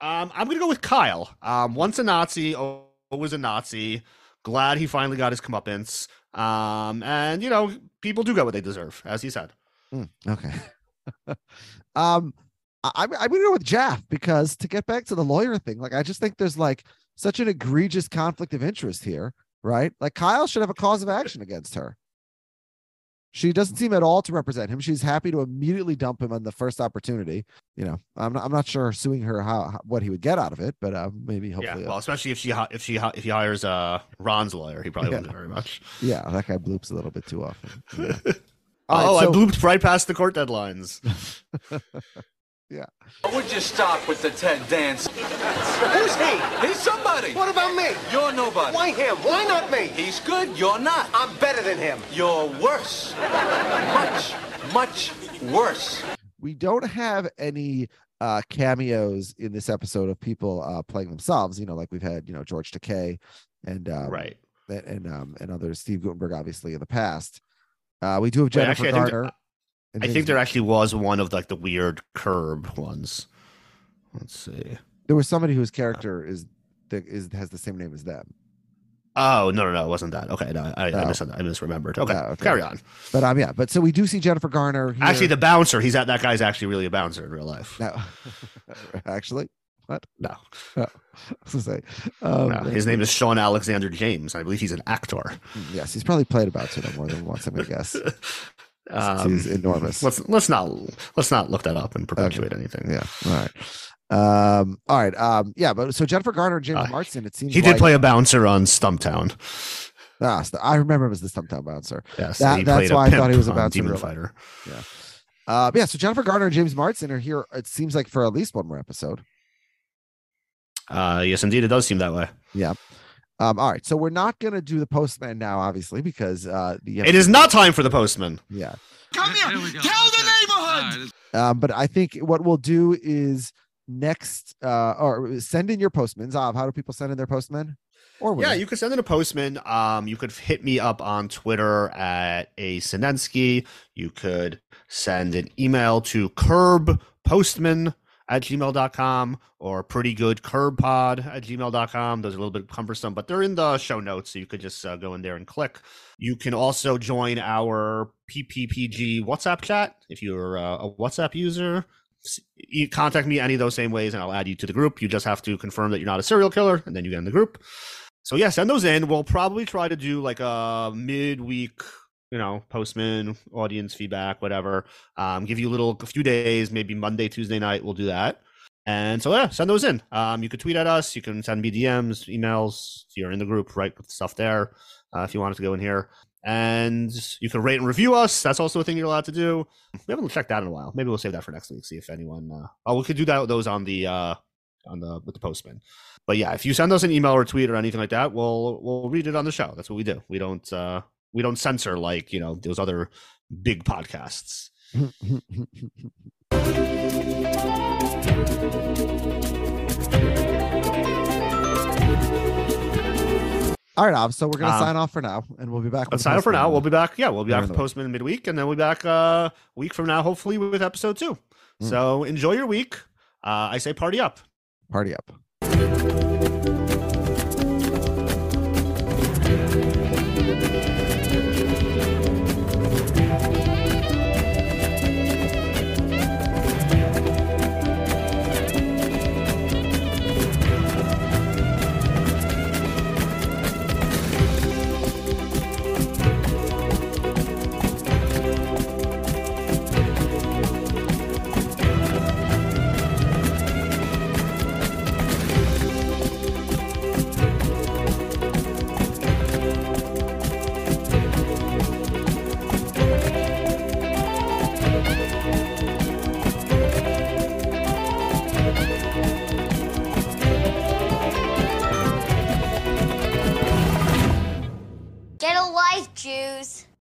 Um, I'm gonna go with Kyle. Um, once a Nazi, always a Nazi. Glad he finally got his comeuppance. Um, and you know, people do get what they deserve, as he said. Hmm, okay. um, I, I'm gonna go with Jeff because to get back to the lawyer thing, like I just think there's like such an egregious conflict of interest here, right? Like Kyle should have a cause of action against her. She doesn't seem at all to represent him. She's happy to immediately dump him on the first opportunity. You know, I'm not I'm not sure suing her how, how what he would get out of it, but uh, maybe hopefully, yeah, well, especially if she if she if he hires uh Ron's lawyer, he probably Yeah. wouldn't very much. yeah, that guy bloops a little bit too often. Yeah. oh, right, I blooped right past the court deadlines. Would you stop with the Ted dance? Who's he? He's somebody. What about me? You're nobody. Why him? Why not me? He's good. You're not. I'm better than him. You're worse. Much, much worse. we don't have any uh cameos in this episode of people uh playing themselves you know like we've had you know george takei and um, right. and, and um and others steve guttenberg obviously in the past uh we do have Wait, jennifer actually, garner there- and I think there actually was one of like the weird curb ones. Let's see. there was somebody whose character is that is has the same name as them Oh no no no! It wasn't that. Okay, no, I, I, Oh. mis- I misremembered. Okay, Oh, okay. carry on. but um yeah but so we do see jennifer garner here. Actually, the bouncer. He's at that guy's actually really a bouncer in real life. no actually what No, I was say um, no. His name is Sean Alexander James. I believe he's an actor. yes he's probably played about to them more than once i'm gonna guess Um, he's enormous let's let's not let's not look that up and perpetuate anything. Yeah. All right. Um. All right. Um. Yeah. But so Jennifer Garner and James Uh. It seems He did like- play a bouncer on Stumptown. Ah, I remember him as the Stumptown bouncer. Yes, That- that's why I thought he was a bouncer Demon. Fighter. Uh. but yeah. So Jennifer Garner and James Marsden are here. It seems like for at least one more episode. Uh, yes, indeed, it does seem that way. Yeah. Um. All right. So we're not gonna do the postman now, obviously, because uh. The It is not time for the postman. Yeah. Come here. Tell the neighborhood. Um. But I think what we'll do is next. Uh. Or send in your postmans. Av, how do people send in their postmen? Or Yeah, you could send in a postman. Um, you could hit me up on Twitter at a Sinensky. You could send an email to curb postman at gmail.com or pretty good curb pod at gmail.com. Those are a little bit cumbersome, but they're in the show notes. So you could just uh, go in there and click. You can also join our PPPG WhatsApp chat if you're uh, a WhatsApp user. You contact me any of those same ways and I'll add you to the group. You just have to confirm that you're not a serial killer and then you get in the group. So yeah, send those in. We'll probably try to do like a midweek, you know, postman audience feedback, whatever. Um, give you a little, a few days, maybe Monday, Tuesday night. We'll do that. And so yeah, send those in. Um, you could tweet at us. You can send me DMs, emails. If you're in the group, write stuff there. Uh, if you wanted to go in here, and you can rate and review us. That's also a thing you're allowed to do. We haven't checked that in a while. Maybe we'll save that for next week. See if anyone. Uh, oh, we could do that. Those on the uh, on the with the postman. But yeah, if you send us an email or tweet or anything like that, we'll we'll read it on the show. That's what we do. We don't uh we don't censor like, you know, those other big podcasts. All right, Ob. So we're gonna Um, sign off for now, and we'll be back. Let's sign up for now. We'll be back. Yeah, we'll be back with. Postman midweek, and then we'll be back uh, a week from now, hopefully with episode two. Mm. So enjoy your week. Uh, I say party up. party up. A Jews.